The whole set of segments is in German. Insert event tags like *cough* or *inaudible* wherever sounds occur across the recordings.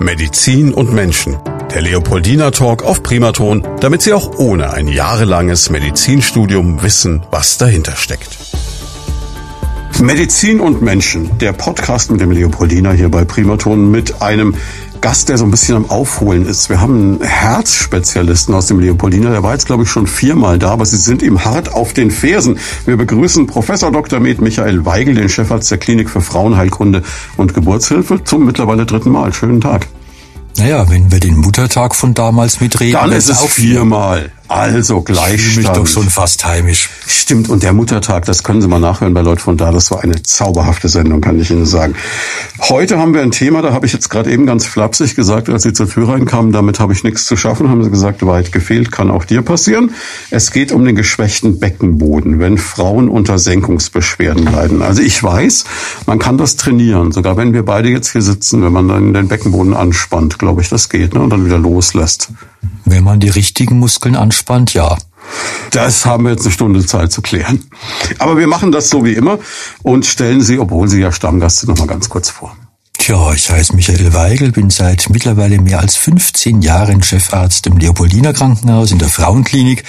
Medizin und Menschen. Der Leopoldina Talk auf Primaton, damit Sie auch ohne ein jahrelanges Medizinstudium wissen, was dahinter steckt. Medizin und Menschen, der Podcast mit dem Leopoldina hier bei Primaton mit einem Gast, der so ein bisschen am Aufholen ist. Wir haben einen Herzspezialisten aus dem Leopoldina, der war jetzt, glaube ich, schon viermal da, aber Sie sind ihm hart auf den Fersen. Wir begrüßen Professor Dr. Med Michael Weigel, den Chefarzt der Klinik für Frauenheilkunde und Geburtshilfe, zum mittlerweile dritten Mal. Schönen Tag. Naja, wenn wir den Muttertag von damals mitreden, dann ist es auch viermal. Also Gleichstand. Ich mich doch schon fast heimisch. Stimmt, und der Muttertag, das können Sie mal nachhören bei Leute von da. Das war eine zauberhafte Sendung, kann ich Ihnen sagen. Heute haben wir ein Thema, da habe ich jetzt gerade eben ganz flapsig gesagt, als Sie zur Tür reinkamen, damit habe ich nichts zu schaffen, haben Sie gesagt, weit gefehlt, kann auch dir passieren. Es geht um den geschwächten Beckenboden, wenn Frauen unter Senkungsbeschwerden leiden. Also ich weiß, man kann das trainieren, sogar wenn wir beide jetzt hier sitzen, wenn man dann den Beckenboden anspannt, glaube ich, das geht, ne, und dann wieder loslässt. Wenn man die richtigen Muskeln anspannt, ja. Das haben wir jetzt eine Stunde Zeit zu klären. Aber wir machen das so wie immer und stellen Sie, obwohl Sie ja Stammgast sind, noch mal ganz kurz vor. Tja, ich heiße Michael Weigel, bin seit mittlerweile mehr als 15 Jahren Chefarzt im Leopoldiner Krankenhaus in der Frauenklinik.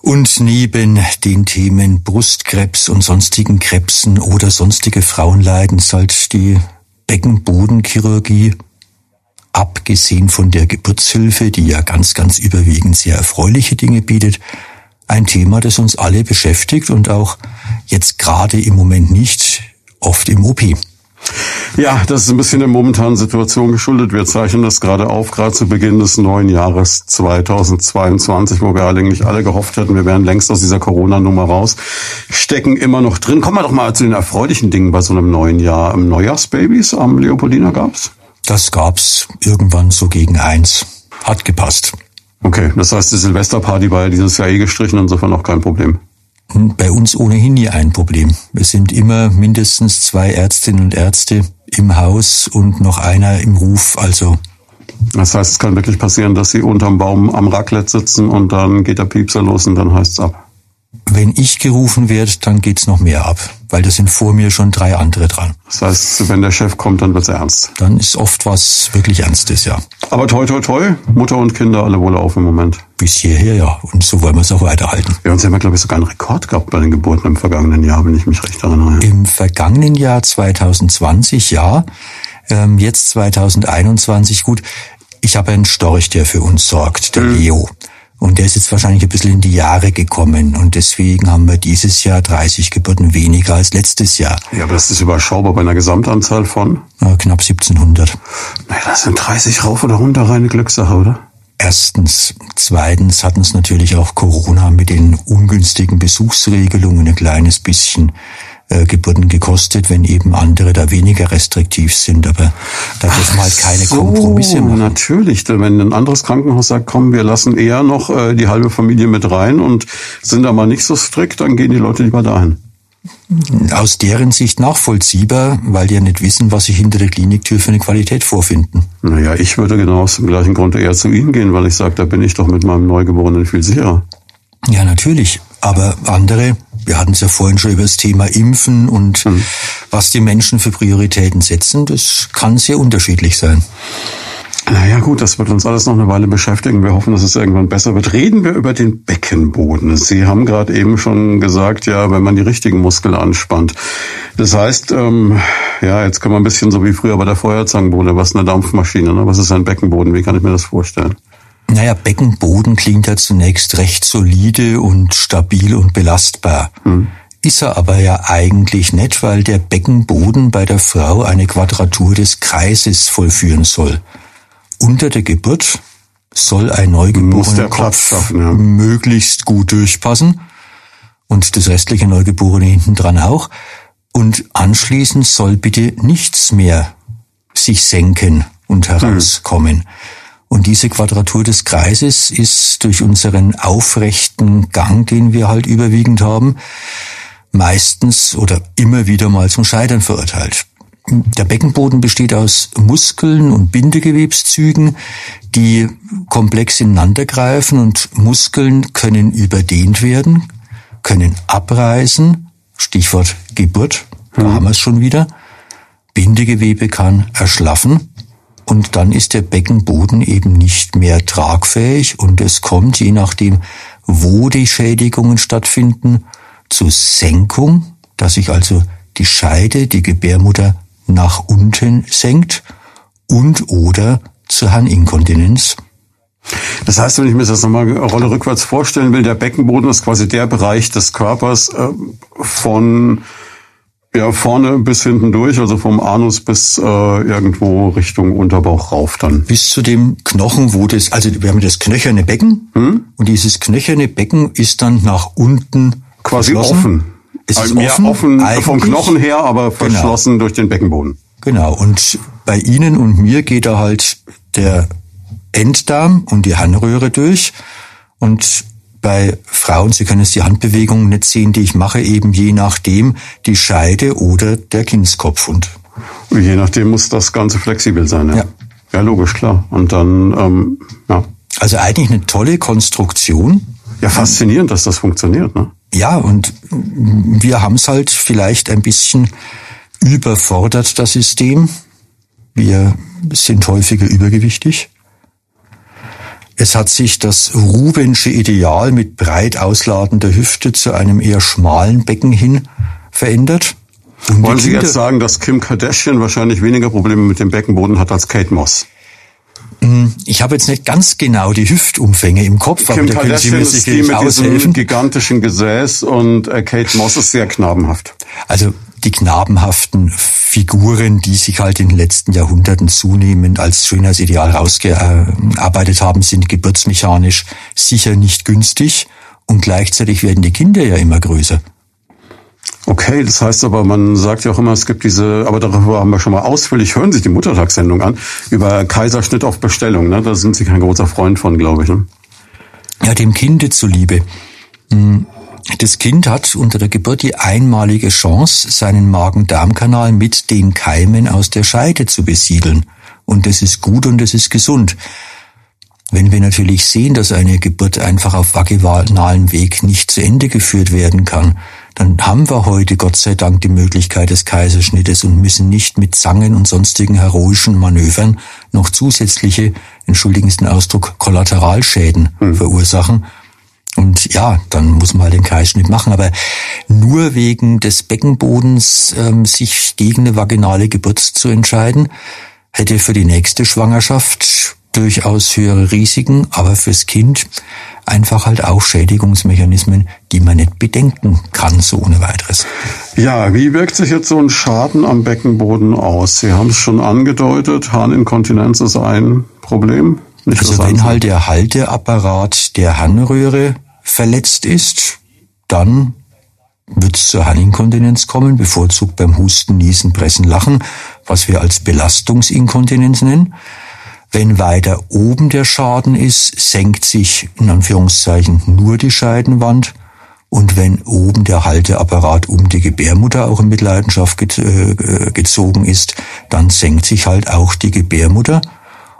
Und neben den Themen Brustkrebs und sonstigen Krebsen oder sonstige Frauenleiden halt die Beckenbodenchirurgie abgesehen von der Geburtshilfe, die ja ganz, ganz überwiegend sehr erfreuliche Dinge bietet, ein Thema, das uns alle beschäftigt und auch jetzt gerade im Moment nicht oft im OP. Ja, das ist ein bisschen der momentanen Situation geschuldet. Wir zeichnen das gerade auf, gerade zu Beginn des neuen Jahres 2022, wo wir eigentlich alle gehofft hätten, wir wären längst aus dieser Corona-Nummer raus, stecken immer noch drin. Kommen wir doch mal zu den erfreulichen Dingen bei so einem neuen Jahr. Neujahrsbabys am Leopoldina gab's? Das gab's irgendwann so gegen eins. Hat gepasst. Okay, das heißt, die Silvesterparty war ja dieses Jahr eh gestrichen, insofern auch kein Problem. Hm, bei uns ohnehin nie ein Problem. Es sind immer mindestens zwei Ärztinnen und Ärzte im Haus und noch einer im Ruf, also. Das heißt, es kann wirklich passieren, dass Sie unterm Baum am Raclette sitzen und dann geht der Piepser los und dann heißt's ab. Wenn ich gerufen werde, dann geht's noch mehr ab, weil da sind vor mir schon drei andere dran. Das heißt, wenn der Chef kommt, dann wird's ernst. Dann ist oft was wirklich Ernstes, ja. Aber toi toi toi, Mutter und Kinder alle wohl auf im Moment. Bis hierher, ja. Und so wollen wir es auch weiterhalten. Wir haben ja, glaube ich, sogar einen Rekord gehabt bei den Geburten im vergangenen Jahr, wenn ich mich recht erinnere. Im vergangenen Jahr 2020, ja. Ähm, jetzt 2021, gut. Ich habe einen Storch, der für uns sorgt, der mhm. Leo. Und der ist jetzt wahrscheinlich ein bisschen in die Jahre gekommen. Und deswegen haben wir dieses Jahr 30 Geburten weniger als letztes Jahr. Ja, aber das ist überschaubar bei einer Gesamtanzahl von? Ja, knapp 1700. Naja, das sind 30 rauf oder runter reine Glückssache, oder? Erstens. Zweitens hat uns natürlich auch Corona mit den ungünstigen Besuchsregelungen ein kleines bisschen äh, Geburten gekostet, wenn eben andere da weniger restriktiv sind. Aber da dürfen wir halt keine so, Kompromisse machen. Natürlich, wenn ein anderes Krankenhaus sagt, komm, wir lassen eher noch äh, die halbe Familie mit rein und sind da mal nicht so strikt, dann gehen die Leute lieber dahin. Aus deren Sicht nachvollziehbar, weil die ja nicht wissen, was sich hinter der Kliniktür für eine Qualität vorfinden. Naja, ich würde genau aus dem gleichen Grund eher zu Ihnen gehen, weil ich sage, da bin ich doch mit meinem Neugeborenen viel sicherer. Ja, natürlich. Aber andere wir hatten es ja vorhin schon über das Thema Impfen und mhm. was die Menschen für Prioritäten setzen. Das kann sehr unterschiedlich sein. Naja gut, das wird uns alles noch eine Weile beschäftigen. Wir hoffen, dass es irgendwann besser wird. Reden wir über den Beckenboden. Sie haben gerade eben schon gesagt, ja, wenn man die richtigen Muskeln anspannt. Das heißt, ähm, ja, jetzt können wir ein bisschen so wie früher bei der Feuerzangenbowle, was eine Dampfmaschine, ne? was ist ein Beckenboden? Wie kann ich mir das vorstellen? Naja, Beckenboden klingt ja zunächst recht solide und stabil und belastbar. Hm. Ist er aber ja eigentlich nicht, weil der Beckenboden bei der Frau eine Quadratur des Kreises vollführen soll. Unter der Geburt soll ein neugeborener Kopf schaffen, ja. möglichst gut durchpassen und das restliche Neugeborene hinten dran auch. Und anschließend soll bitte nichts mehr sich senken und hm. herauskommen. Hm. Und diese Quadratur des Kreises ist durch unseren aufrechten Gang, den wir halt überwiegend haben, meistens oder immer wieder mal zum Scheitern verurteilt. Der Beckenboden besteht aus Muskeln und Bindegewebszügen, die komplex ineinandergreifen und Muskeln können überdehnt werden, können abreißen, Stichwort Geburt, da mhm. haben wir es schon wieder. Bindegewebe kann erschlaffen und dann ist der Beckenboden eben nicht mehr tragfähig und es kommt, je nachdem, wo die Schädigungen stattfinden, zu Senkung, dass sich also die Scheide, die Gebärmutter nach unten senkt und oder zur Harninkontinenz. Das heißt, wenn ich mir das nochmal eine Rolle rückwärts vorstellen will, der Beckenboden ist quasi der Bereich des Körpers äh, von ja, vorne bis hinten durch, also vom Anus bis äh, irgendwo Richtung Unterbauch rauf dann. Bis zu dem Knochen, wo das, also wir haben das knöcherne Becken hm? und dieses knöcherne Becken ist dann nach unten quasi offen. Es ist also offen, offen vom Knochen her, aber genau. verschlossen genau. durch den Beckenboden. Genau. Und bei Ihnen und mir geht da halt der Enddarm und die Harnröhre durch und bei Frauen, Sie können es die Handbewegungen nicht sehen, die ich mache, eben je nachdem die Scheide oder der Kindskopf. Und je nachdem muss das Ganze flexibel sein. Ja, ja. ja logisch, klar. Und dann, ähm, ja. Also eigentlich eine tolle Konstruktion. Ja, faszinierend, dass das funktioniert. Ne? Ja, und wir haben es halt vielleicht ein bisschen überfordert, das System. Wir sind häufiger übergewichtig. Es hat sich das Rubensche Ideal mit breit ausladender Hüfte zu einem eher schmalen Becken hin verändert. Und Wollen Sie jetzt sagen, dass Kim Kardashian wahrscheinlich weniger Probleme mit dem Beckenboden hat als Kate Moss? Hm, ich habe jetzt nicht ganz genau die Hüftumfänge im Kopf, Kim aber da können Sie mir sicherlich aushelfen. Mit diesem gigantischen Gesäß und äh, Kate Moss ist sehr knabenhaft. Also die knabenhaften Figuren, die sich halt in den letzten Jahrhunderten zunehmend als Schönheitsideal rausgearbeitet haben, sind geburtsmechanisch sicher nicht günstig und gleichzeitig werden die Kinder ja immer größer. Okay, das heißt aber, man sagt ja auch immer, es gibt diese, aber darüber haben wir schon mal ausführlich, hören sich die Muttertagssendung an, über Kaiserschnitt auf Bestellung. Ne? Da sind Sie kein großer Freund von, glaube ich. Ne? Ja, dem Kinde zuliebe. Hm. Das Kind hat unter der Geburt die einmalige Chance, seinen Magen-Darm-Kanal mit den Keimen aus der Scheide zu besiedeln. Und das ist gut und das ist gesund. Wenn wir natürlich sehen, dass eine Geburt einfach auf vaginalen Weg nicht zu Ende geführt werden kann, dann haben wir heute Gott sei Dank die Möglichkeit des Kaiserschnittes und müssen nicht mit Zangen und sonstigen heroischen Manövern noch zusätzliche, entschuldigen Sie den Ausdruck, Kollateralschäden hm. verursachen, und ja, dann muss man halt den Kreisschnitt machen. Aber nur wegen des Beckenbodens ähm, sich gegen eine vaginale Geburt zu entscheiden, hätte für die nächste Schwangerschaft durchaus höhere Risiken, aber fürs Kind einfach halt auch Schädigungsmechanismen, die man nicht bedenken kann, so ohne weiteres. Ja, wie wirkt sich jetzt so ein Schaden am Beckenboden aus? Sie haben es schon angedeutet, Harninkontinenz ist ein Problem. Also wenn halt der Halteapparat der Harnröhre verletzt ist, dann wird es zur Harninkontinenz kommen, bevorzugt beim Husten, Niesen, Pressen, Lachen, was wir als Belastungsinkontinenz nennen. Wenn weiter oben der Schaden ist, senkt sich in Anführungszeichen nur die Scheidenwand. Und wenn oben der Halteapparat um die Gebärmutter auch in Mitleidenschaft äh, gezogen ist, dann senkt sich halt auch die Gebärmutter.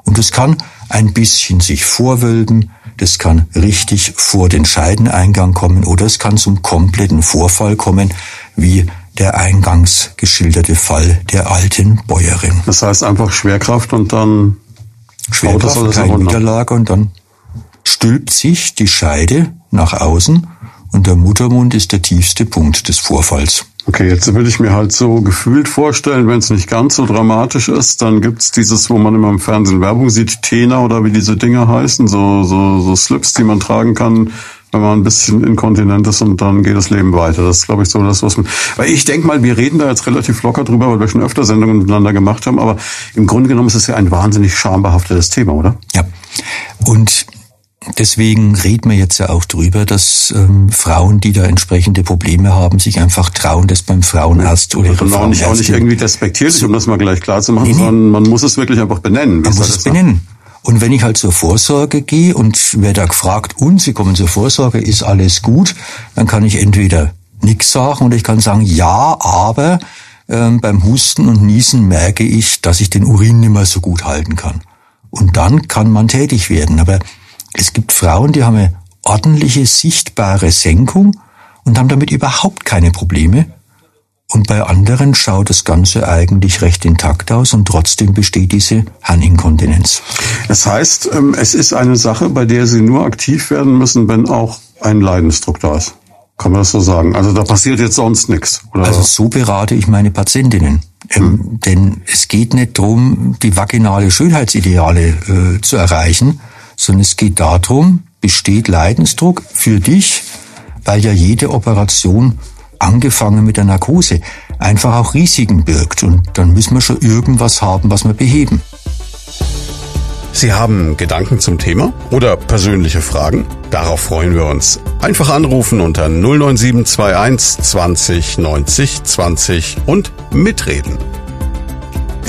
Und es kann ein bisschen sich vorwölben, das kann richtig vor den Scheideneingang kommen oder es kann zum kompletten Vorfall kommen, wie der eingangs geschilderte Fall der alten Bäuerin. Das heißt einfach Schwerkraft und dann Schwerkraft, das keine Niederlage und dann stülpt sich die Scheide nach außen und der Muttermund ist der tiefste Punkt des Vorfalls. Okay, jetzt will ich mir halt so gefühlt vorstellen, wenn es nicht ganz so dramatisch ist, dann gibt's dieses, wo man immer im Fernsehen Werbung sieht, Tena oder wie diese Dinger heißen, so, so, so Slips, die man tragen kann, wenn man ein bisschen inkontinent ist und dann geht das Leben weiter. Das ist, glaube ich, so das, was man. Weil ich denke mal, wir reden da jetzt relativ locker drüber, weil wir schon öfter Sendungen miteinander gemacht haben, aber im Grunde genommen ist es ja ein wahnsinnig schambehaftetes Thema, oder? Ja. Und Deswegen reden wir jetzt ja auch drüber, dass ähm, Frauen, die da entsprechende Probleme haben, sich einfach trauen, das beim Frauenarzt oder ihre auch nicht, auch nicht irgendwie despektierlich, um das mal gleich klar zu machen, nee, nee. sondern man muss es wirklich einfach benennen. Man muss es benennen. Und wenn ich halt zur Vorsorge gehe und werde da gefragt, und Sie kommen zur Vorsorge, ist alles gut, dann kann ich entweder nichts sagen oder ich kann sagen, ja, aber ähm, beim Husten und Niesen merke ich, dass ich den Urin nicht mehr so gut halten kann. Und dann kann man tätig werden. Aber es gibt Frauen, die haben eine ordentliche, sichtbare Senkung und haben damit überhaupt keine Probleme. Und bei anderen schaut das Ganze eigentlich recht intakt aus und trotzdem besteht diese Harninkontinenz. Das heißt, ähm, es ist eine Sache, bei der Sie nur aktiv werden müssen, wenn auch ein Leidensdruck da ist. Kann man das so sagen? Also da passiert jetzt sonst nichts. Oder? Also so berate ich meine Patientinnen. Ähm, hm. Denn es geht nicht darum, die vaginale Schönheitsideale äh, zu erreichen, sondern es geht darum, besteht Leidensdruck für dich, weil ja jede Operation angefangen mit der Narkose einfach auch Risiken birgt. Und dann müssen wir schon irgendwas haben, was wir beheben. Sie haben Gedanken zum Thema oder persönliche Fragen? Darauf freuen wir uns. Einfach anrufen unter 09721 20 90 20 und mitreden.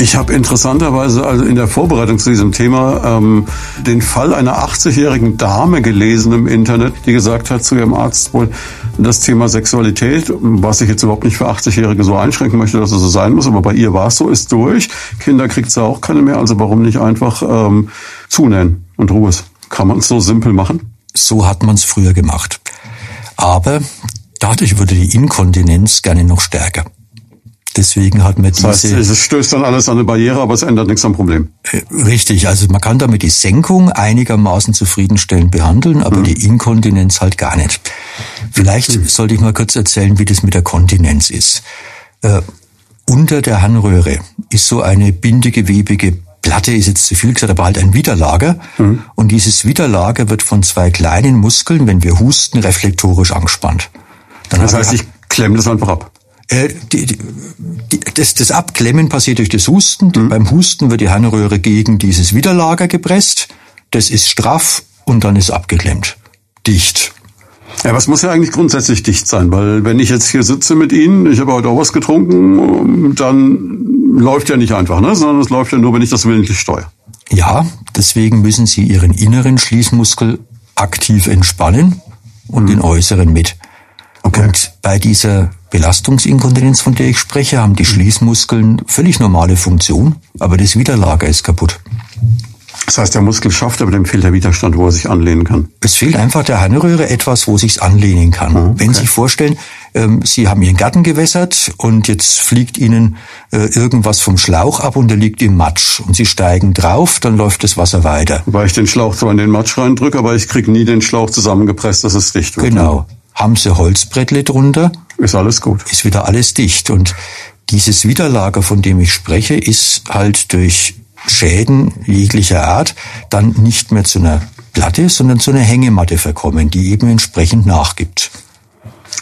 Ich habe interessanterweise also in der Vorbereitung zu diesem Thema ähm, den Fall einer 80-jährigen Dame gelesen im Internet, die gesagt hat zu ihrem Arzt wohl, das Thema Sexualität, was ich jetzt überhaupt nicht für 80-Jährige so einschränken möchte, dass es so sein muss, aber bei ihr war es so, ist durch. Kinder kriegt sie auch keine mehr, also warum nicht einfach ähm, zunähen und Ruhe Kann man es so simpel machen? So hat man es früher gemacht. Aber dadurch wurde die Inkontinenz gerne noch stärker. Deswegen hat man diese. Das heißt, es stößt dann alles an eine Barriere, aber es ändert nichts am Problem. Äh, richtig, also man kann damit die Senkung einigermaßen zufriedenstellend behandeln, aber mhm. die Inkontinenz halt gar nicht. Vielleicht mhm. sollte ich mal kurz erzählen, wie das mit der Kontinenz ist. Äh, unter der Harnröhre ist so eine bindegewebige Platte, ist jetzt zu viel gesagt, aber halt ein Widerlager. Mhm. Und dieses Widerlager wird von zwei kleinen Muskeln, wenn wir husten, reflektorisch angespannt. Dann das heißt, ich klemme das einfach ab. Äh, die, die, das, das Abklemmen passiert durch das Husten. Mhm. Beim Husten wird die Harnröhre gegen dieses Widerlager gepresst. Das ist straff und dann ist abgeklemmt. Dicht. Ja, was muss ja eigentlich grundsätzlich dicht sein, weil wenn ich jetzt hier sitze mit Ihnen, ich habe heute auch was getrunken, dann läuft ja nicht einfach, ne? sondern es läuft ja nur, wenn ich das willentlich steuere. Ja, deswegen müssen Sie Ihren inneren Schließmuskel aktiv entspannen und mhm. den äußeren mit. Okay. Und bei dieser Belastungsinkontinenz, von der ich spreche, haben die Schließmuskeln völlig normale Funktion, aber das Widerlager ist kaputt. Das heißt, der Muskel schafft, aber dem fehlt der Widerstand, wo er sich anlehnen kann. Es fehlt einfach der Harnröhre etwas, wo sich's anlehnen kann. Okay. Wenn Sie sich vorstellen, ähm, Sie haben Ihren Garten gewässert und jetzt fliegt Ihnen äh, irgendwas vom Schlauch ab und der liegt im Matsch und Sie steigen drauf, dann läuft das Wasser weiter. Weil ich den Schlauch zwar in den Matsch reindrücke, aber ich kriege nie den Schlauch zusammengepresst, dass es dicht wird. Genau. Haben Sie Holzbrettle drunter? Ist alles gut. Ist wieder alles dicht. Und dieses Widerlager, von dem ich spreche, ist halt durch Schäden jeglicher Art dann nicht mehr zu einer Platte, sondern zu einer Hängematte verkommen, die eben entsprechend nachgibt.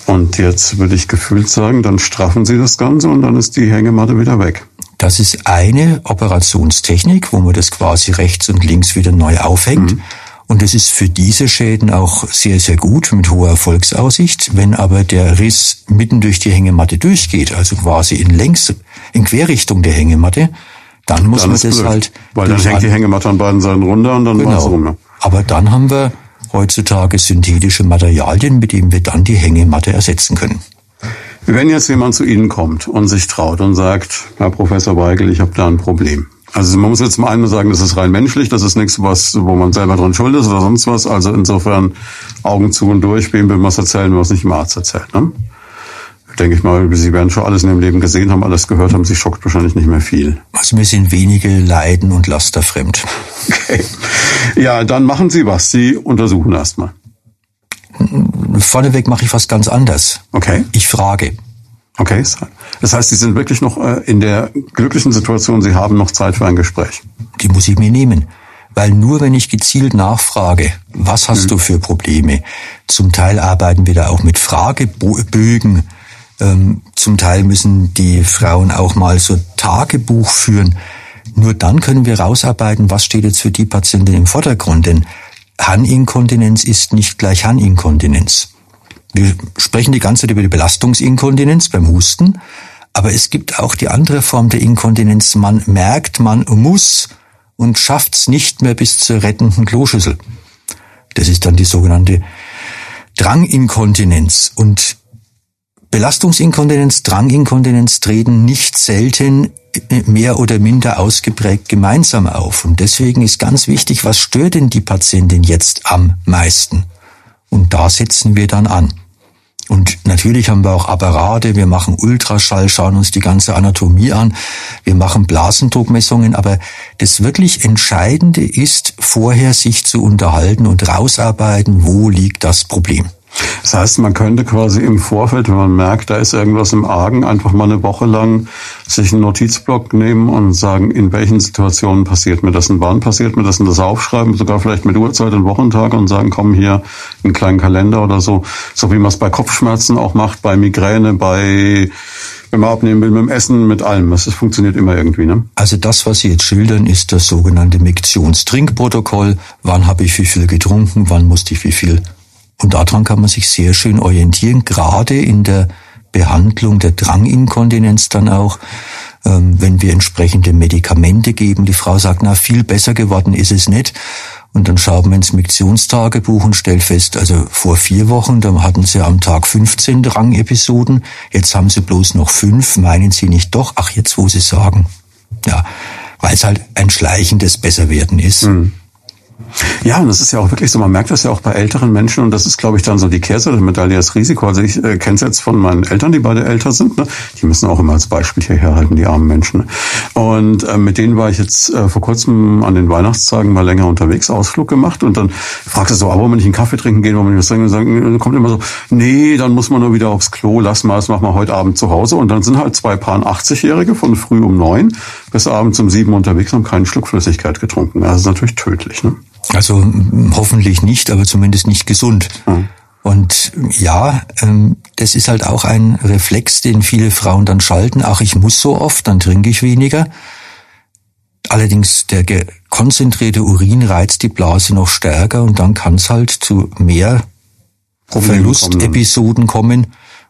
Und jetzt würde ich gefühlt sagen, dann straffen Sie das Ganze und dann ist die Hängematte wieder weg. Das ist eine Operationstechnik, wo man das quasi rechts und links wieder neu aufhängt. Mhm. Und es ist für diese Schäden auch sehr, sehr gut mit hoher Erfolgsaussicht. Wenn aber der Riss mitten durch die Hängematte durchgeht, also quasi in längs, in Querrichtung der Hängematte, dann muss dann man das blöd, halt. Weil dann hängt die Hängematte an beiden Seiten runter und dann genau. war's rum. Ne? Aber dann haben wir heutzutage synthetische Materialien, mit denen wir dann die Hängematte ersetzen können. Wenn jetzt jemand zu Ihnen kommt und sich traut und sagt, Herr Professor Weigel, ich habe da ein Problem, also man muss jetzt mal einmal sagen, das ist rein menschlich, das ist nichts, was, wo man selber dran schuld ist oder sonst was. Also insofern Augen zu und durch, wem will man es erzählen, was nicht im Arzt erzählt. Ne? Denke ich mal, Sie werden schon alles in Ihrem Leben gesehen haben, alles gehört haben, Sie schockt wahrscheinlich nicht mehr viel. Also mir sind wenige Leiden und Laster fremd. Okay. Ja, dann machen Sie was. Sie untersuchen erstmal. Vorneweg mache ich was ganz anders. Okay. Ich frage. Okay, das heißt, Sie sind wirklich noch äh, in der glücklichen Situation, Sie haben noch Zeit für ein Gespräch. Die muss ich mir nehmen. Weil nur wenn ich gezielt nachfrage, was hast mhm. du für Probleme? Zum Teil arbeiten wir da auch mit Fragebögen. Ähm, zum Teil müssen die Frauen auch mal so Tagebuch führen. Nur dann können wir rausarbeiten, was steht jetzt für die Patientin im Vordergrund. Denn Harninkontinenz ist nicht gleich Harninkontinenz. Wir sprechen die ganze Zeit über die Belastungsinkontinenz beim Husten, aber es gibt auch die andere Form der Inkontinenz. Man merkt, man muss und schafft's nicht mehr bis zur rettenden Kloschüssel. Das ist dann die sogenannte Dranginkontinenz. Und Belastungsinkontinenz, Dranginkontinenz treten nicht selten mehr oder minder ausgeprägt gemeinsam auf. Und deswegen ist ganz wichtig, was stört denn die Patientin jetzt am meisten? Und da setzen wir dann an. Und natürlich haben wir auch Apparate, wir machen Ultraschall, schauen uns die ganze Anatomie an, wir machen Blasendruckmessungen, aber das wirklich Entscheidende ist, vorher sich zu unterhalten und rausarbeiten, wo liegt das Problem. Das heißt, man könnte quasi im Vorfeld, wenn man merkt, da ist irgendwas im Argen, einfach mal eine Woche lang sich einen Notizblock nehmen und sagen, in welchen Situationen passiert mir das und wann passiert mir das und das aufschreiben, sogar vielleicht mit Uhrzeit und Wochentag und sagen, komm hier einen kleinen Kalender oder so, so wie man es bei Kopfschmerzen auch macht, bei Migräne, bei wenn man abnehmen will, mit dem Essen, mit allem. Das funktioniert immer irgendwie. Ne? Also das, was Sie jetzt schildern, ist das sogenannte Miktionstrinkprotokoll. Wann habe ich wie viel getrunken, wann musste ich wie viel und daran kann man sich sehr schön orientieren, gerade in der Behandlung der Dranginkontinenz dann auch, ähm, wenn wir entsprechende Medikamente geben. Die Frau sagt, na, viel besser geworden ist es nicht. Und dann schauen wir ins Miktionstagebuch und stellen fest, also vor vier Wochen, da hatten sie am Tag 15 Drangepisoden, jetzt haben sie bloß noch fünf, meinen sie nicht doch? Ach, jetzt wo sie sagen. Ja, weil es halt ein schleichendes Besserwerden ist. Mhm. Ja, und das ist ja auch wirklich so, man merkt das ja auch bei älteren Menschen und das ist, glaube ich, dann so die Kehrseite der Medaille, das Risiko. Also ich äh, kenne es jetzt von meinen Eltern, die beide älter sind, ne? die müssen auch immer als Beispiel hierher halten, die armen Menschen. Ne? Und äh, mit denen war ich jetzt äh, vor kurzem an den Weihnachtstagen mal länger unterwegs, Ausflug gemacht und dann fragte so, aber wollen wir nicht einen Kaffee trinken gehen, wollen wir nicht was trinken? Und sagen, kommt immer so, nee, dann muss man nur wieder aufs Klo, lass mal, das machen wir heute Abend zu Hause. Und dann sind halt zwei Paar 80-Jährige von früh um neun bis abends um sieben unterwegs und haben keinen Schluck Flüssigkeit getrunken. Das ist natürlich tödlich. Ne? Also hoffentlich nicht, aber zumindest nicht gesund. Mhm. Und ja, ähm, das ist halt auch ein Reflex, den viele Frauen dann schalten. Ach, ich muss so oft, dann trinke ich weniger. Allerdings der konzentrierte Urin reizt die Blase noch stärker und dann kann es halt zu mehr Verlustepisoden kommen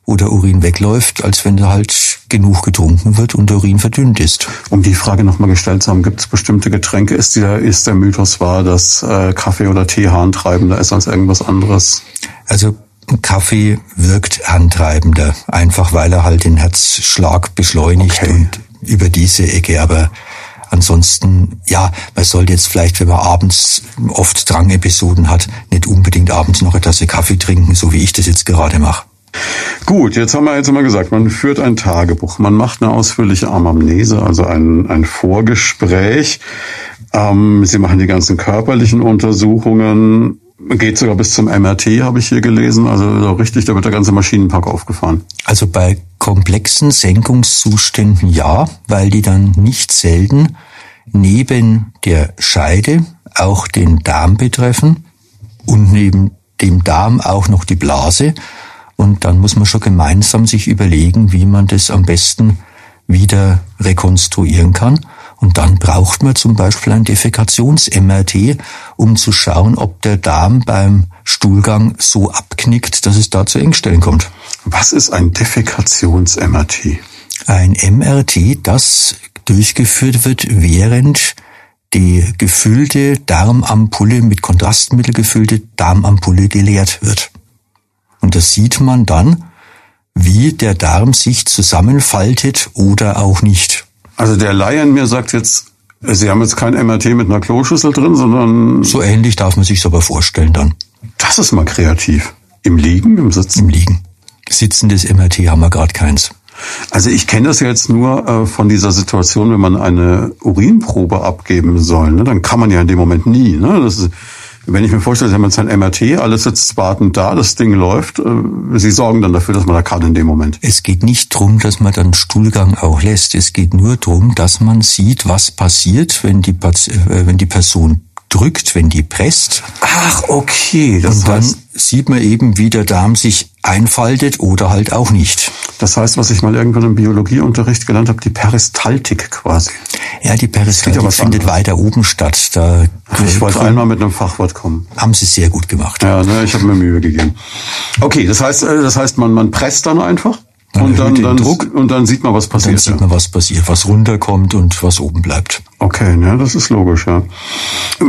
wo der Urin wegläuft, als wenn da halt genug getrunken wird und Urin verdünnt ist. Um die Frage nochmal gestellt zu haben, gibt es bestimmte Getränke? Ist der, ist der Mythos wahr, dass äh, Kaffee oder Tee harntreibender ist als irgendwas anderes? Also Kaffee wirkt antreibender, einfach weil er halt den Herzschlag beschleunigt okay. und über diese Ecke, aber Ansonsten, ja, man sollte jetzt vielleicht, wenn man abends oft Drangepisoden hat, nicht unbedingt abends noch eine Tasse Kaffee trinken, so wie ich das jetzt gerade mache. Gut, jetzt haben wir jetzt mal gesagt, man führt ein Tagebuch, man macht eine ausführliche Anamnese, also ein, ein Vorgespräch. Ähm, Sie machen die ganzen körperlichen Untersuchungen, geht sogar bis zum MRT, habe ich hier gelesen. Also richtig, da wird der ganze Maschinenpark aufgefahren. Also bei komplexen Senkungszuständen ja, weil die dann nicht selten neben der Scheide auch den Darm betreffen und neben dem Darm auch noch die Blase. Und dann muss man schon gemeinsam sich überlegen, wie man das am besten wieder rekonstruieren kann. Und dann braucht man zum Beispiel ein Defekations-MRT, um zu schauen, ob der Darm beim Stuhlgang so abknickt, dass es da zu Engstellen kommt. Was ist ein Defekations-MRT? Ein MRT, das durchgeführt wird, während die gefüllte Darmampulle mit Kontrastmittel gefüllte Darmampulle geleert wird. Und das sieht man dann, wie der Darm sich zusammenfaltet oder auch nicht. Also der Laie in mir sagt jetzt, Sie haben jetzt kein MRT mit einer Kloschüssel drin, sondern... So ähnlich darf man sich aber vorstellen dann. Das ist mal kreativ. Im Liegen, im Sitzen? Im Liegen. Sitzendes MRT haben wir gerade keins. Also ich kenne das jetzt nur äh, von dieser Situation, wenn man eine Urinprobe abgeben soll. Ne? Dann kann man ja in dem Moment nie. Ne? Das ist, wenn ich mir vorstelle, Sie haben jetzt ein MRT, alles sitzt wartend da, das Ding läuft, äh, Sie sorgen dann dafür, dass man da kann in dem Moment. Es geht nicht drum, dass man dann Stuhlgang auch lässt. Es geht nur drum, dass man sieht, was passiert, wenn die, äh, wenn die Person drückt, wenn die presst. Ach, okay. Das und dann heißt, sieht man eben, wie der Darm sich einfaltet oder halt auch nicht. Das heißt, was ich mal irgendwann im Biologieunterricht gelernt habe, die Peristaltik quasi. Ja, die Peristaltik ja findet anderes. weiter oben statt. Da ich wollte einmal mit einem Fachwort kommen. Haben Sie sehr gut gemacht. Ja, ne, ich habe mir Mühe gegeben. Okay, das heißt, äh, das heißt, man, man presst dann einfach. Und dann, dann Druck und dann sieht man, was passiert. Dann sieht man, was passiert, was runterkommt und was oben bleibt. Okay, ne, das ist logisch, ja.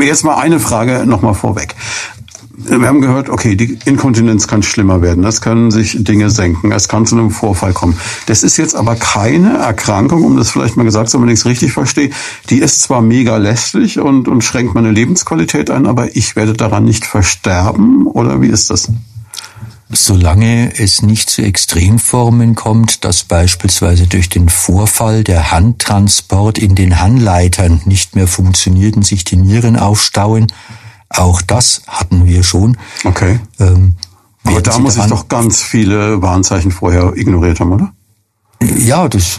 Jetzt mal eine Frage nochmal vorweg wir haben gehört, okay, die Inkontinenz kann schlimmer werden, es können sich Dinge senken, es kann zu einem Vorfall kommen. Das ist jetzt aber keine Erkrankung, um das vielleicht mal gesagt zu haben, wenn ich es richtig verstehe. Die ist zwar mega lästig und, und schränkt meine Lebensqualität ein, aber ich werde daran nicht versterben, oder wie ist das? Solange es nicht zu Extremformen kommt, dass beispielsweise durch den Vorfall der Handtransport in den Handleitern nicht mehr funktioniert und sich die Nieren aufstauen, auch das hatten wir schon. Okay. Ähm, Aber da muss ich doch ganz viele Warnzeichen vorher ignoriert haben, oder? Ja, das,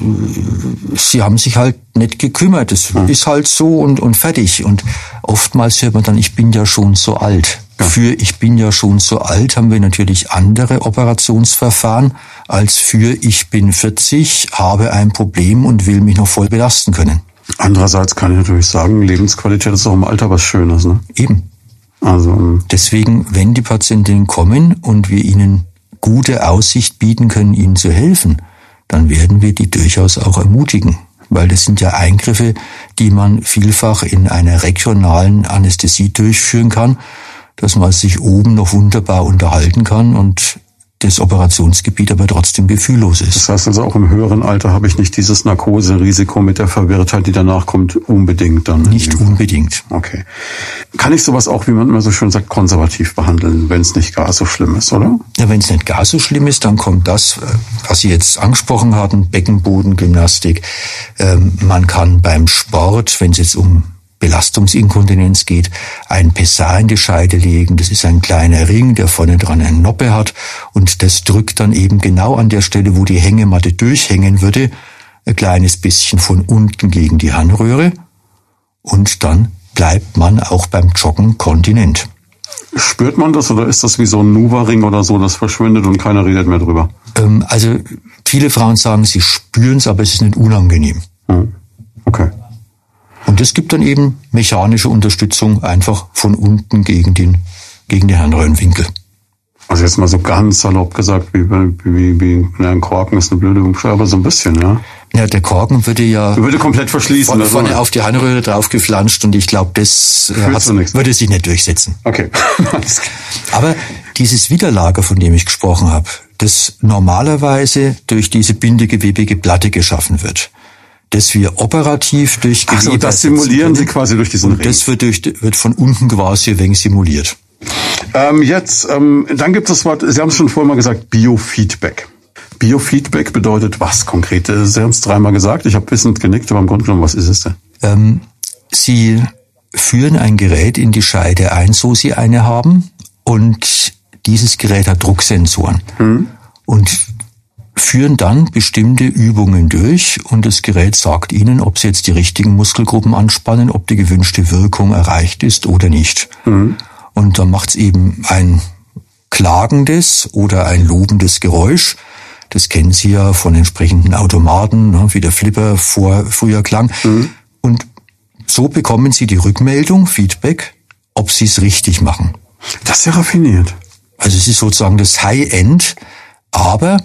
sie haben sich halt nicht gekümmert. Das hm. ist halt so und, und fertig. Und oftmals hört man dann, ich bin ja schon so alt. Für ich bin ja schon so alt haben wir natürlich andere Operationsverfahren als für ich bin 40, habe ein Problem und will mich noch voll belasten können. Andererseits kann ich natürlich sagen, Lebensqualität ist auch im Alter was Schönes. Ne? Eben. Also ähm, deswegen, wenn die Patientinnen kommen und wir ihnen gute Aussicht bieten können, ihnen zu helfen, dann werden wir die durchaus auch ermutigen weil das sind ja Eingriffe, die man vielfach in einer regionalen Anästhesie durchführen kann dass man sich oben noch wunderbar unterhalten kann und das Operationsgebiet aber trotzdem gefühllos ist. Das heißt also auch im höheren Alter habe ich nicht dieses Narkoserisiko mit der Verwirrtheit, die danach kommt, unbedingt dann. Nicht unbedingt. Okay. Kann ich sowas auch, wie man immer so schön sagt, konservativ behandeln, wenn es nicht gar so schlimm ist, oder? Ja, wenn es nicht gar so schlimm ist, dann kommt das, was Sie jetzt angesprochen hatten, Beckenbodengymnastik. Ähm, man kann beim Sport, wenn es jetzt um Belastungsinkontinenz geht, ein Pessar in die Scheide legen. Das ist ein kleiner Ring, der vorne dran eine Noppe hat und das drückt dann eben genau an der Stelle, wo die Hängematte durchhängen würde, ein kleines bisschen von unten gegen die Harnröhre und dann bleibt man auch beim Joggen kontinent. Spürt man das oder ist das wie so ein Nuva-Ring oder so, das verschwindet und keiner redet mehr drüber? Ähm, also viele Frauen sagen, sie spüren es, aber es ist nicht unangenehm. Hm. Okay. Und es gibt dann eben mechanische Unterstützung einfach von unten gegen den, gegen den Harnröhrenwinkel. Also jetzt mal so ganz salopp gesagt, wie, wie, wie ein Korken ist eine blöde Umschau, aber so ein bisschen, ja. Ja, der Korken würde ja würde komplett verschließen. Von, also. vorne auf die Harnröhre draufgeflanscht und ich glaube, das hat, würde sich nicht durchsetzen. Okay. *laughs* aber dieses Widerlager, von dem ich gesprochen habe, das normalerweise durch diese bindegewebige Platte geschaffen wird, das wir operativ durch Ach so, das simulieren Sie quasi durch diesen Und das wird, durch, wird von unten quasi ein wenig simuliert. Ähm, jetzt, ähm, dann gibt es das Wort, Sie haben es schon vorher mal gesagt, Biofeedback. Biofeedback bedeutet was konkret? Sie haben es dreimal gesagt, ich habe wissend genickt, aber im Grunde genommen, was ist es denn? Ähm, Sie führen ein Gerät in die Scheide ein, so Sie eine haben, und dieses Gerät hat Drucksensoren. Hm. Und führen dann bestimmte Übungen durch und das Gerät sagt Ihnen, ob Sie jetzt die richtigen Muskelgruppen anspannen, ob die gewünschte Wirkung erreicht ist oder nicht. Mhm. Und dann macht es eben ein klagendes oder ein lobendes Geräusch. Das kennen Sie ja von entsprechenden Automaten, ne, wie der Flipper vor früher klang. Mhm. Und so bekommen Sie die Rückmeldung, Feedback, ob Sie es richtig machen. Das ist ja raffiniert. Also es ist sozusagen das High-End, aber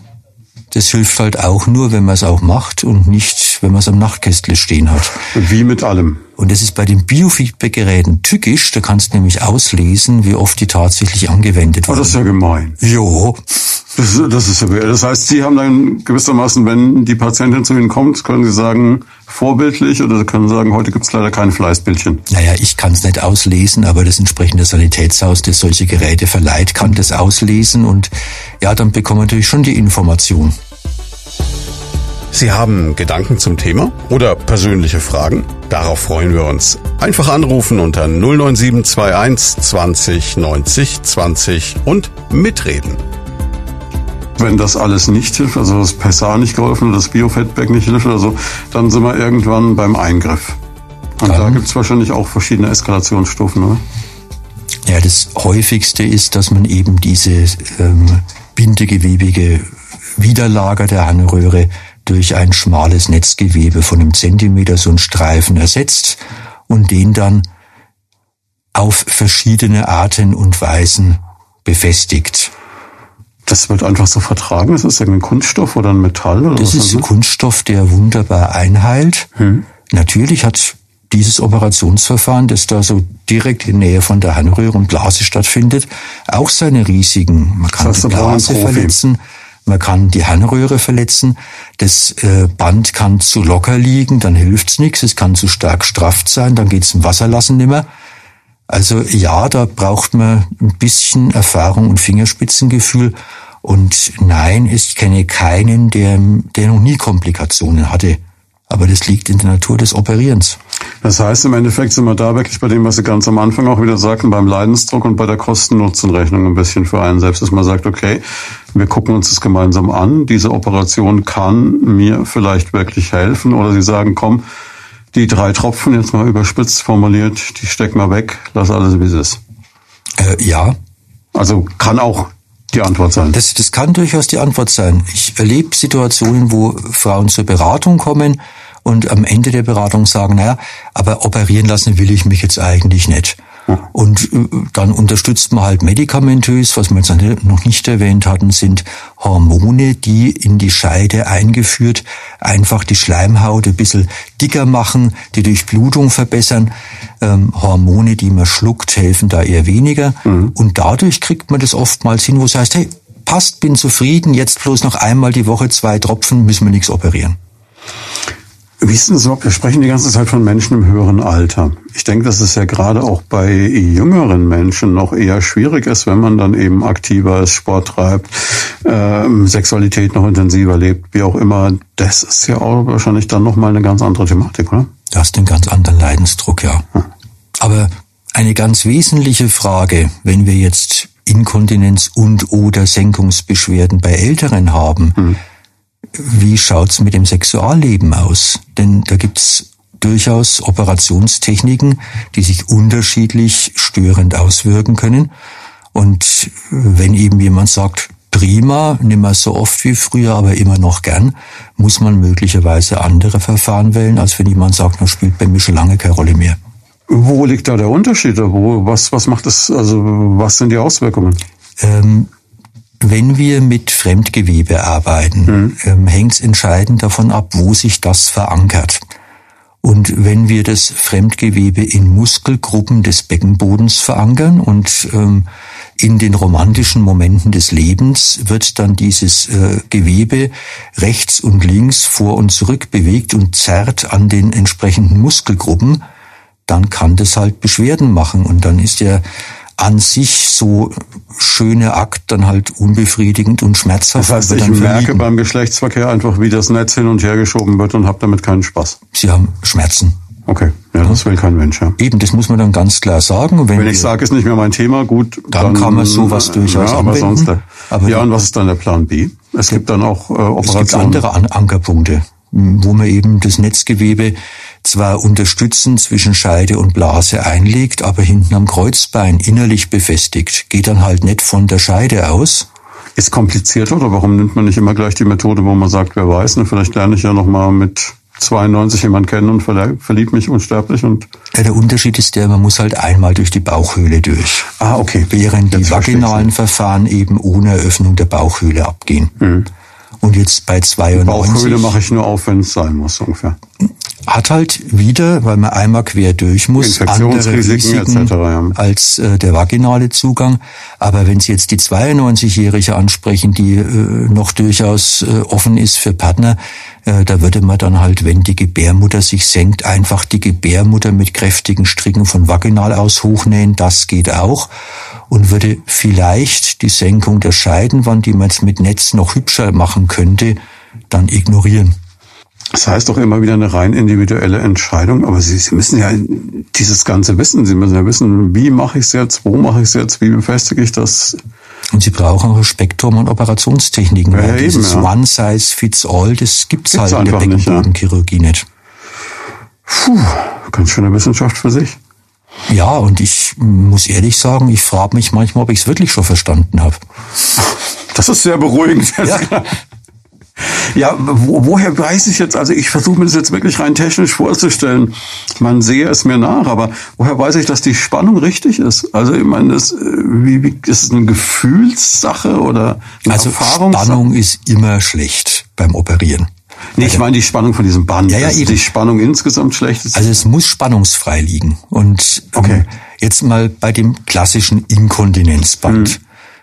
das hilft halt auch nur, wenn man es auch macht und nicht, wenn man es am Nachtkästle stehen hat. Wie mit allem. Und das ist bei den Biofeedback-Geräten tückisch. Da kannst du nämlich auslesen, wie oft die tatsächlich angewendet werden. Oh, das ist ja gemein. Jo. Das, das ist ja, das heißt, Sie haben dann gewissermaßen, wenn die Patientin zu Ihnen kommt, können Sie sagen, vorbildlich oder Sie können sagen, heute gibt es leider kein Fleißbildchen. Naja, ich kann es nicht auslesen, aber das entsprechende Sanitätshaus, das solche Geräte verleiht, kann das auslesen und ja, dann bekommen wir natürlich schon die Information. Sie haben Gedanken zum Thema oder persönliche Fragen? Darauf freuen wir uns. Einfach anrufen unter 09721 20 90 20 und mitreden. Wenn das alles nicht hilft, also das PSA nicht geholfen oder das Biofeedback nicht hilft oder so, dann sind wir irgendwann beim Eingriff. Und dann. da gibt es wahrscheinlich auch verschiedene Eskalationsstufen, oder? Ja, das häufigste ist, dass man eben diese ähm, bindegewebige Widerlager der Harnröhre durch ein schmales Netzgewebe von einem Zentimeter so einen Streifen ersetzt und den dann auf verschiedene Arten und Weisen befestigt. Das wird einfach so vertragen? Ist das ein Kunststoff oder ein Metall? Oder das ist ein Kunststoff, der wunderbar einheilt. Hm. Natürlich hat dieses Operationsverfahren, das da so direkt in Nähe von der Harnröhre und Blase stattfindet, auch seine Risiken. Man kann das heißt, die Blase verletzen, man kann die Harnröhre verletzen, das äh, Band kann zu locker liegen, dann hilft's nichts, es kann zu stark strafft sein, dann geht's im Wasserlassen nimmer. Also ja, da braucht man ein bisschen Erfahrung und Fingerspitzengefühl. Und nein, ich kenne keinen, der, der noch nie Komplikationen hatte. Aber das liegt in der Natur des Operierens. Das heißt, im Endeffekt sind wir da wirklich bei dem, was Sie ganz am Anfang auch wieder sagten, beim Leidensdruck und bei der Kosten-Nutzen-Rechnung ein bisschen für einen selbst, dass man sagt, okay, wir gucken uns das gemeinsam an. Diese Operation kann mir vielleicht wirklich helfen. Oder Sie sagen, komm, die drei Tropfen, jetzt mal überspitzt formuliert, die stecken wir weg, lass alles wie es ist. Äh, ja. Also kann auch die Antwort sein. Das, das kann durchaus die Antwort sein. Ich erlebe Situationen, wo Frauen zur Beratung kommen und am Ende der Beratung sagen, naja, aber operieren lassen will ich mich jetzt eigentlich nicht. Und äh, dann unterstützt man halt medikamentös, was wir jetzt noch nicht erwähnt hatten, sind Hormone, die in die Scheide eingeführt einfach die Schleimhaut ein bisschen dicker machen, die Durchblutung verbessern. Ähm, Hormone, die man schluckt, helfen da eher weniger. Mhm. Und dadurch kriegt man das oftmals hin, wo es heißt, hey, passt, bin zufrieden, jetzt bloß noch einmal die Woche zwei Tropfen, müssen wir nichts operieren. Wie ist denn so? Wir sprechen die ganze Zeit von Menschen im höheren Alter. Ich denke, dass es ja gerade auch bei jüngeren Menschen noch eher schwierig ist, wenn man dann eben aktiver ist, Sport treibt, äh, Sexualität noch intensiver lebt, wie auch immer. Das ist ja auch wahrscheinlich dann nochmal eine ganz andere Thematik, oder? Du hast einen ganz anderen Leidensdruck, ja. Hm. Aber eine ganz wesentliche Frage, wenn wir jetzt Inkontinenz und oder Senkungsbeschwerden bei Älteren haben, hm wie schaut's mit dem Sexualleben aus? Denn da gibt's durchaus Operationstechniken, die sich unterschiedlich störend auswirken können. Und wenn eben jemand sagt, prima, nimmer so oft wie früher, aber immer noch gern, muss man möglicherweise andere Verfahren wählen, als wenn jemand sagt, das spielt bei mir schon lange keine Rolle mehr. Wo liegt da der Unterschied? Wo, was, was macht das, also was sind die Auswirkungen? Ähm, wenn wir mit Fremdgewebe arbeiten, mhm. ähm, hängt es entscheidend davon ab, wo sich das verankert. Und wenn wir das Fremdgewebe in Muskelgruppen des Beckenbodens verankern und ähm, in den romantischen Momenten des Lebens wird dann dieses äh, Gewebe rechts und links vor und zurück bewegt und zerrt an den entsprechenden Muskelgruppen, dann kann das halt Beschwerden machen und dann ist ja an sich so schöne Akt dann halt unbefriedigend und schmerzhaft. Das heißt, ich merke vermieden. beim Geschlechtsverkehr einfach, wie das Netz hin und her geschoben wird und habe damit keinen Spaß. Sie haben Schmerzen. Okay, ja, das will kein Mensch. Ja. Eben, das muss man dann ganz klar sagen. Wenn, Wenn ich sage, ist nicht mehr mein Thema, gut. Dann, dann kann man sowas durchaus ja, aber anwenden. Sonst, aber ja, und was ist dann der Plan B? Es gibt dann auch äh, Operationen. Es gibt andere An Ankerpunkte, wo man eben das Netzgewebe zwar unterstützend zwischen Scheide und Blase einlegt, aber hinten am Kreuzbein innerlich befestigt, geht dann halt nicht von der Scheide aus. Ist komplizierter oder warum nimmt man nicht immer gleich die Methode, wo man sagt, wer weiß, ne, vielleicht lerne ich ja noch mal mit 92 jemand kennen und verliebt mich unsterblich und ja, der Unterschied ist der, man muss halt einmal durch die Bauchhöhle durch. Ah, okay. Während Jetzt die vaginalen Verfahren eben ohne Eröffnung der Bauchhöhle abgehen. Mhm. Und jetzt bei 92. Bauchhöhle mache ich nur auf, wenn es sein muss, ungefähr hat halt wieder, weil man einmal quer durch muss, andere Risiken etc., ja. als äh, der vaginale Zugang. Aber wenn Sie jetzt die 92-Jährige ansprechen, die äh, noch durchaus äh, offen ist für Partner, äh, da würde man dann halt, wenn die Gebärmutter sich senkt, einfach die Gebärmutter mit kräftigen Stricken von vaginal aus hochnähen. Das geht auch. Und würde vielleicht die Senkung der Scheidenwand, die man jetzt mit Netz noch hübscher machen könnte, dann ignorieren. Das heißt doch immer wieder eine rein individuelle Entscheidung, aber Sie, Sie müssen ja dieses Ganze wissen. Sie müssen ja wissen, wie mache ich es jetzt, wo mache ich es jetzt, wie befestige ich das. Und Sie brauchen auch Spektrum an Operationstechniken. Ja, weil dieses eben, ja. One Size Fits All, das gibt's, gibt's halt in der Beckenbodenchirurgie nicht, ja. nicht. Puh, ganz schöne Wissenschaft für sich. Ja, und ich muss ehrlich sagen, ich frage mich manchmal, ob ich es wirklich schon verstanden habe. Das ist sehr beruhigend. Ja. *laughs* Ja, wo, woher weiß ich jetzt, also ich versuche mir das jetzt wirklich rein technisch vorzustellen. Man sehe es mir nach, aber woher weiß ich, dass die Spannung richtig ist? Also ich meine, das, äh, wie, wie, ist es eine Gefühlssache oder eine also? Spannung ist immer schlecht beim Operieren. Nee, ich meine die Spannung von diesem Band. Ja, ja, eben. Die Spannung insgesamt schlecht ist. Also es muss spannungsfrei liegen. Und ähm, okay. ähm, jetzt mal bei dem klassischen Inkontinenzband. Hm.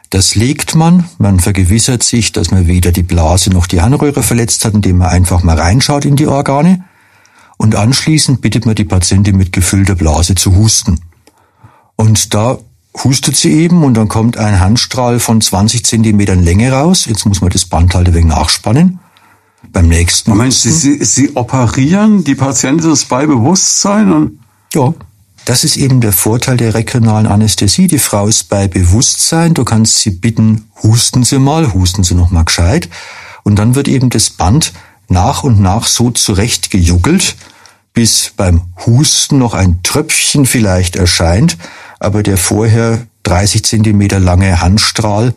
Das legt man, man vergewissert sich, dass man weder die Blase noch die Harnröhre verletzt hat, indem man einfach mal reinschaut in die Organe. Und anschließend bittet man die Patientin mit gefüllter Blase zu husten. Und da hustet sie eben und dann kommt ein Handstrahl von 20 Zentimetern Länge raus. Jetzt muss man das Band halt ein wenig nachspannen. Beim nächsten. Moment, Sie, Sie, Sie operieren, die Patientin ist bei Bewusstsein und. Ja. Das ist eben der Vorteil der regionalen Anästhesie. Die Frau ist bei Bewusstsein. Du kannst sie bitten, husten Sie mal, husten Sie noch mal gescheit. Und dann wird eben das Band nach und nach so zurechtgejuckelt, bis beim Husten noch ein Tröpfchen vielleicht erscheint, aber der vorher 30 Zentimeter lange Handstrahl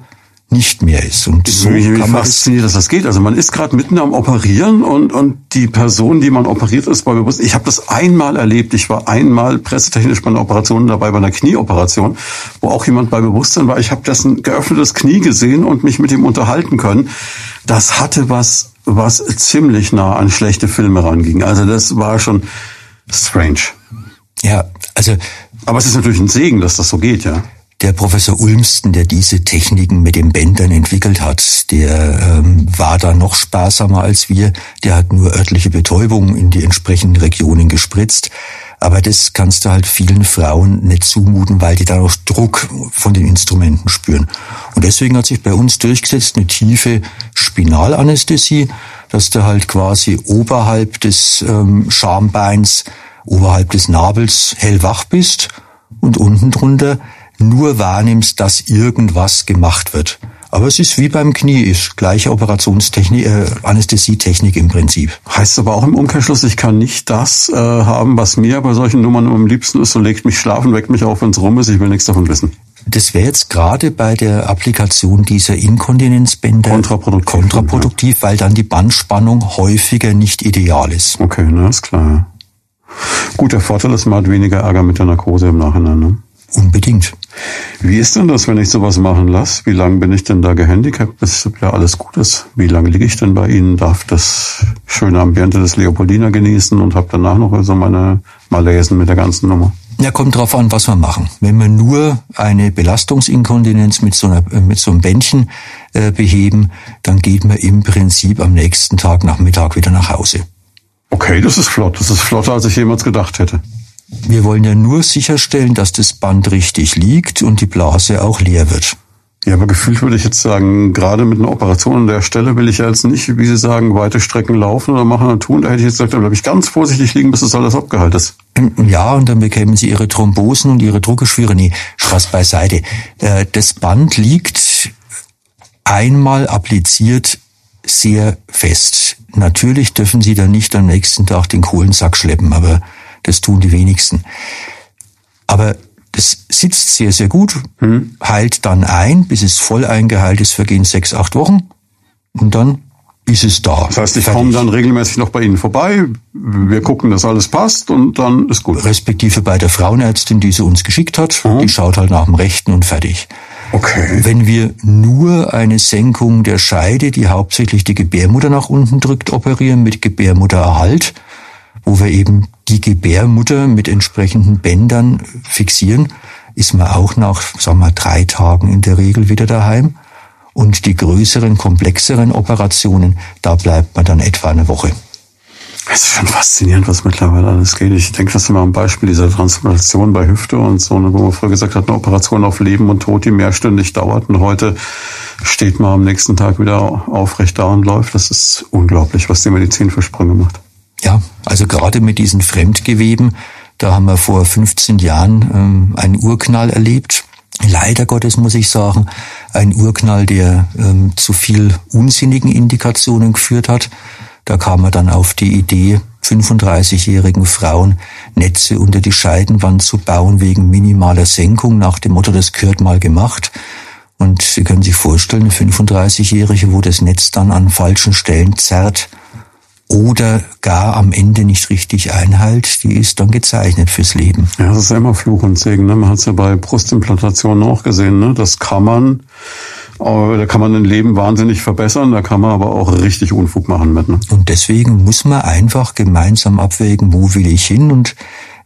nicht mehr ist. Und so wie kann fasziniert, dass das geht. Also man ist gerade mitten am Operieren und, und die Person, die man operiert, ist bei bewusst. Ich habe das einmal erlebt. Ich war einmal pressetechnisch bei einer Operation dabei, bei einer Knieoperation, wo auch jemand bei Bewusstsein war. Ich habe das ein geöffnetes Knie gesehen und mich mit ihm unterhalten können. Das hatte was, was ziemlich nah an schlechte Filme ranging. Also das war schon strange. Ja, also. Aber es ist natürlich ein Segen, dass das so geht, ja. Der Professor Ulmsten, der diese Techniken mit den Bändern entwickelt hat, der ähm, war da noch sparsamer als wir. Der hat nur örtliche Betäubung in die entsprechenden Regionen gespritzt. Aber das kannst du halt vielen Frauen nicht zumuten, weil die da noch Druck von den Instrumenten spüren. Und deswegen hat sich bei uns durchgesetzt eine tiefe Spinalanästhesie, dass du halt quasi oberhalb des ähm, Schambeins, oberhalb des Nabels hellwach bist und unten drunter nur wahrnimmst, dass irgendwas gemacht wird. Aber es ist wie beim Knie, ist gleiche Operationstechnik, äh, Anästhesietechnik im Prinzip. Heißt aber auch im Umkehrschluss, ich kann nicht das äh, haben, was mir bei solchen Nummern am liebsten ist, so legt mich schlafen, weckt mich auf, wenn es rum ist, ich will nichts davon wissen. Das wäre jetzt gerade bei der Applikation dieser Inkontinenzbänder kontraproduktiv, kontraproduktiv ja. weil dann die Bandspannung häufiger nicht ideal ist. Okay, na, ist klar. Gut, der Vorteil ist, man hat weniger Ärger mit der Narkose im Nachhinein. Ne? Unbedingt. Wie ist denn das, wenn ich sowas machen lasse? Wie lange bin ich denn da gehandicapt, bis ja alles gut ist? Wie lange liege ich denn bei Ihnen? Darf das schöne Ambiente des Leopoldiner genießen und habe danach noch so meine Malaisen mit der ganzen Nummer? Ja, kommt drauf an, was wir machen. Wenn wir nur eine Belastungsinkontinenz mit so, einer, mit so einem Bändchen äh, beheben, dann geht man im Prinzip am nächsten Tag Nachmittag wieder nach Hause. Okay, das ist flott. Das ist flotter, als ich jemals gedacht hätte. Wir wollen ja nur sicherstellen, dass das Band richtig liegt und die Blase auch leer wird. Ja, aber gefühlt würde ich jetzt sagen, gerade mit einer Operation an der Stelle will ich ja jetzt nicht, wie Sie sagen, weite Strecken laufen oder machen und tun. Da hätte ich jetzt gesagt, da bleibe ich ganz vorsichtig liegen, bis das alles abgeheilt ist. Ja, und dann bekämen Sie Ihre Thrombosen und Ihre Druckeschwüre. Nee, Spaß beiseite. Äh, das Band liegt einmal appliziert sehr fest. Natürlich dürfen Sie dann nicht am nächsten Tag den Kohlensack schleppen, aber das tun die wenigsten. Aber das sitzt sehr, sehr gut, hm. heilt dann ein, bis es voll eingeheilt ist, vergehen sechs, acht Wochen und dann ist es da. Das heißt, ich komme dann regelmäßig noch bei Ihnen vorbei, wir gucken, dass alles passt und dann ist gut. Respektive bei der Frauenärztin, die sie uns geschickt hat, mhm. die schaut halt nach dem Rechten und fertig. Okay. Wenn wir nur eine Senkung der Scheide, die hauptsächlich die Gebärmutter nach unten drückt, operieren mit Gebärmuttererhalt, wo wir eben die Gebärmutter mit entsprechenden Bändern fixieren, ist man auch nach, sagen wir, drei Tagen in der Regel wieder daheim. Und die größeren, komplexeren Operationen, da bleibt man dann etwa eine Woche. Es ist schon faszinierend, was mittlerweile alles geht. Ich denke, das ist immer ein Beispiel dieser Transplantation bei Hüfte und so, ne, wo man früher gesagt hat, eine Operation auf Leben und Tod, die mehrstündig dauert. Und heute steht man am nächsten Tag wieder aufrecht da und läuft. Das ist unglaublich, was die Medizin für Sprünge macht. Ja, also gerade mit diesen Fremdgeweben, da haben wir vor 15 Jahren ähm, einen Urknall erlebt. Leider Gottes muss ich sagen, ein Urknall, der ähm, zu viel unsinnigen Indikationen geführt hat. Da kam man dann auf die Idee, 35-jährigen Frauen Netze unter die Scheidenwand zu bauen wegen minimaler Senkung nach dem Motto, das gehört mal gemacht. Und Sie können sich vorstellen, eine 35-jährige, wo das Netz dann an falschen Stellen zerrt, oder gar am Ende nicht richtig einhält, die ist dann gezeichnet fürs Leben. Ja, das ist ja immer Fluch und Segen. Ne? Man hat es ja bei Brustimplantationen auch gesehen. Ne? Das kann man, äh, da kann man ein Leben wahnsinnig verbessern, da kann man aber auch richtig Unfug machen mit. Ne? Und deswegen muss man einfach gemeinsam abwägen, wo will ich hin und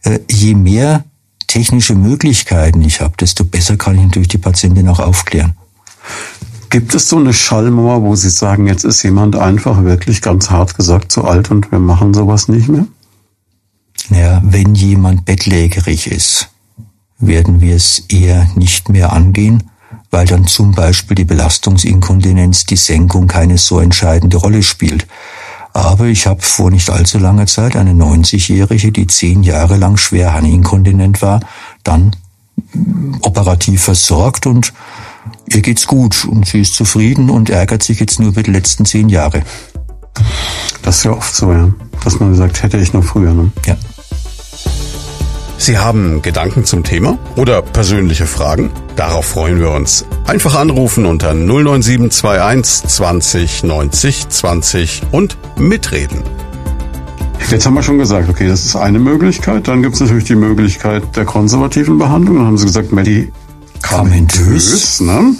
äh, je mehr technische Möglichkeiten ich habe, desto besser kann ich natürlich die Patientin auch aufklären. Gibt es so eine Schallmauer, wo Sie sagen, jetzt ist jemand einfach wirklich ganz hart gesagt zu alt und wir machen sowas nicht mehr? Ja, wenn jemand bettlägerig ist, werden wir es eher nicht mehr angehen, weil dann zum Beispiel die Belastungsinkontinenz, die Senkung keine so entscheidende Rolle spielt. Aber ich habe vor nicht allzu langer Zeit eine 90-Jährige, die zehn Jahre lang schwer Harninkontinent war, dann operativ versorgt und ihr geht's gut und sie ist zufrieden und ärgert sich jetzt nur über die letzten zehn Jahre. Das ist ja oft so, ja. Dass man sagt, hätte ich noch früher, ne? Ja. Sie haben Gedanken zum Thema oder persönliche Fragen? Darauf freuen wir uns. Einfach anrufen unter 09721 20 90 20 und mitreden. Jetzt haben wir schon gesagt, okay, das ist eine Möglichkeit. Dann gibt es natürlich die Möglichkeit der konservativen Behandlung. Dann haben Sie gesagt, medikamentös, ne?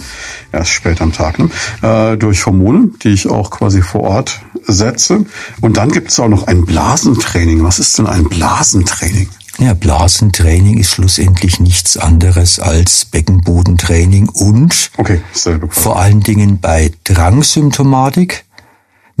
erst spät am Tag, ne? äh, durch Hormone, die ich auch quasi vor Ort setze. Und dann gibt es auch noch ein Blasentraining. Was ist denn ein Blasentraining? Ja, Blasentraining ist schlussendlich nichts anderes als Beckenbodentraining und okay, vor allen Dingen bei Drangsymptomatik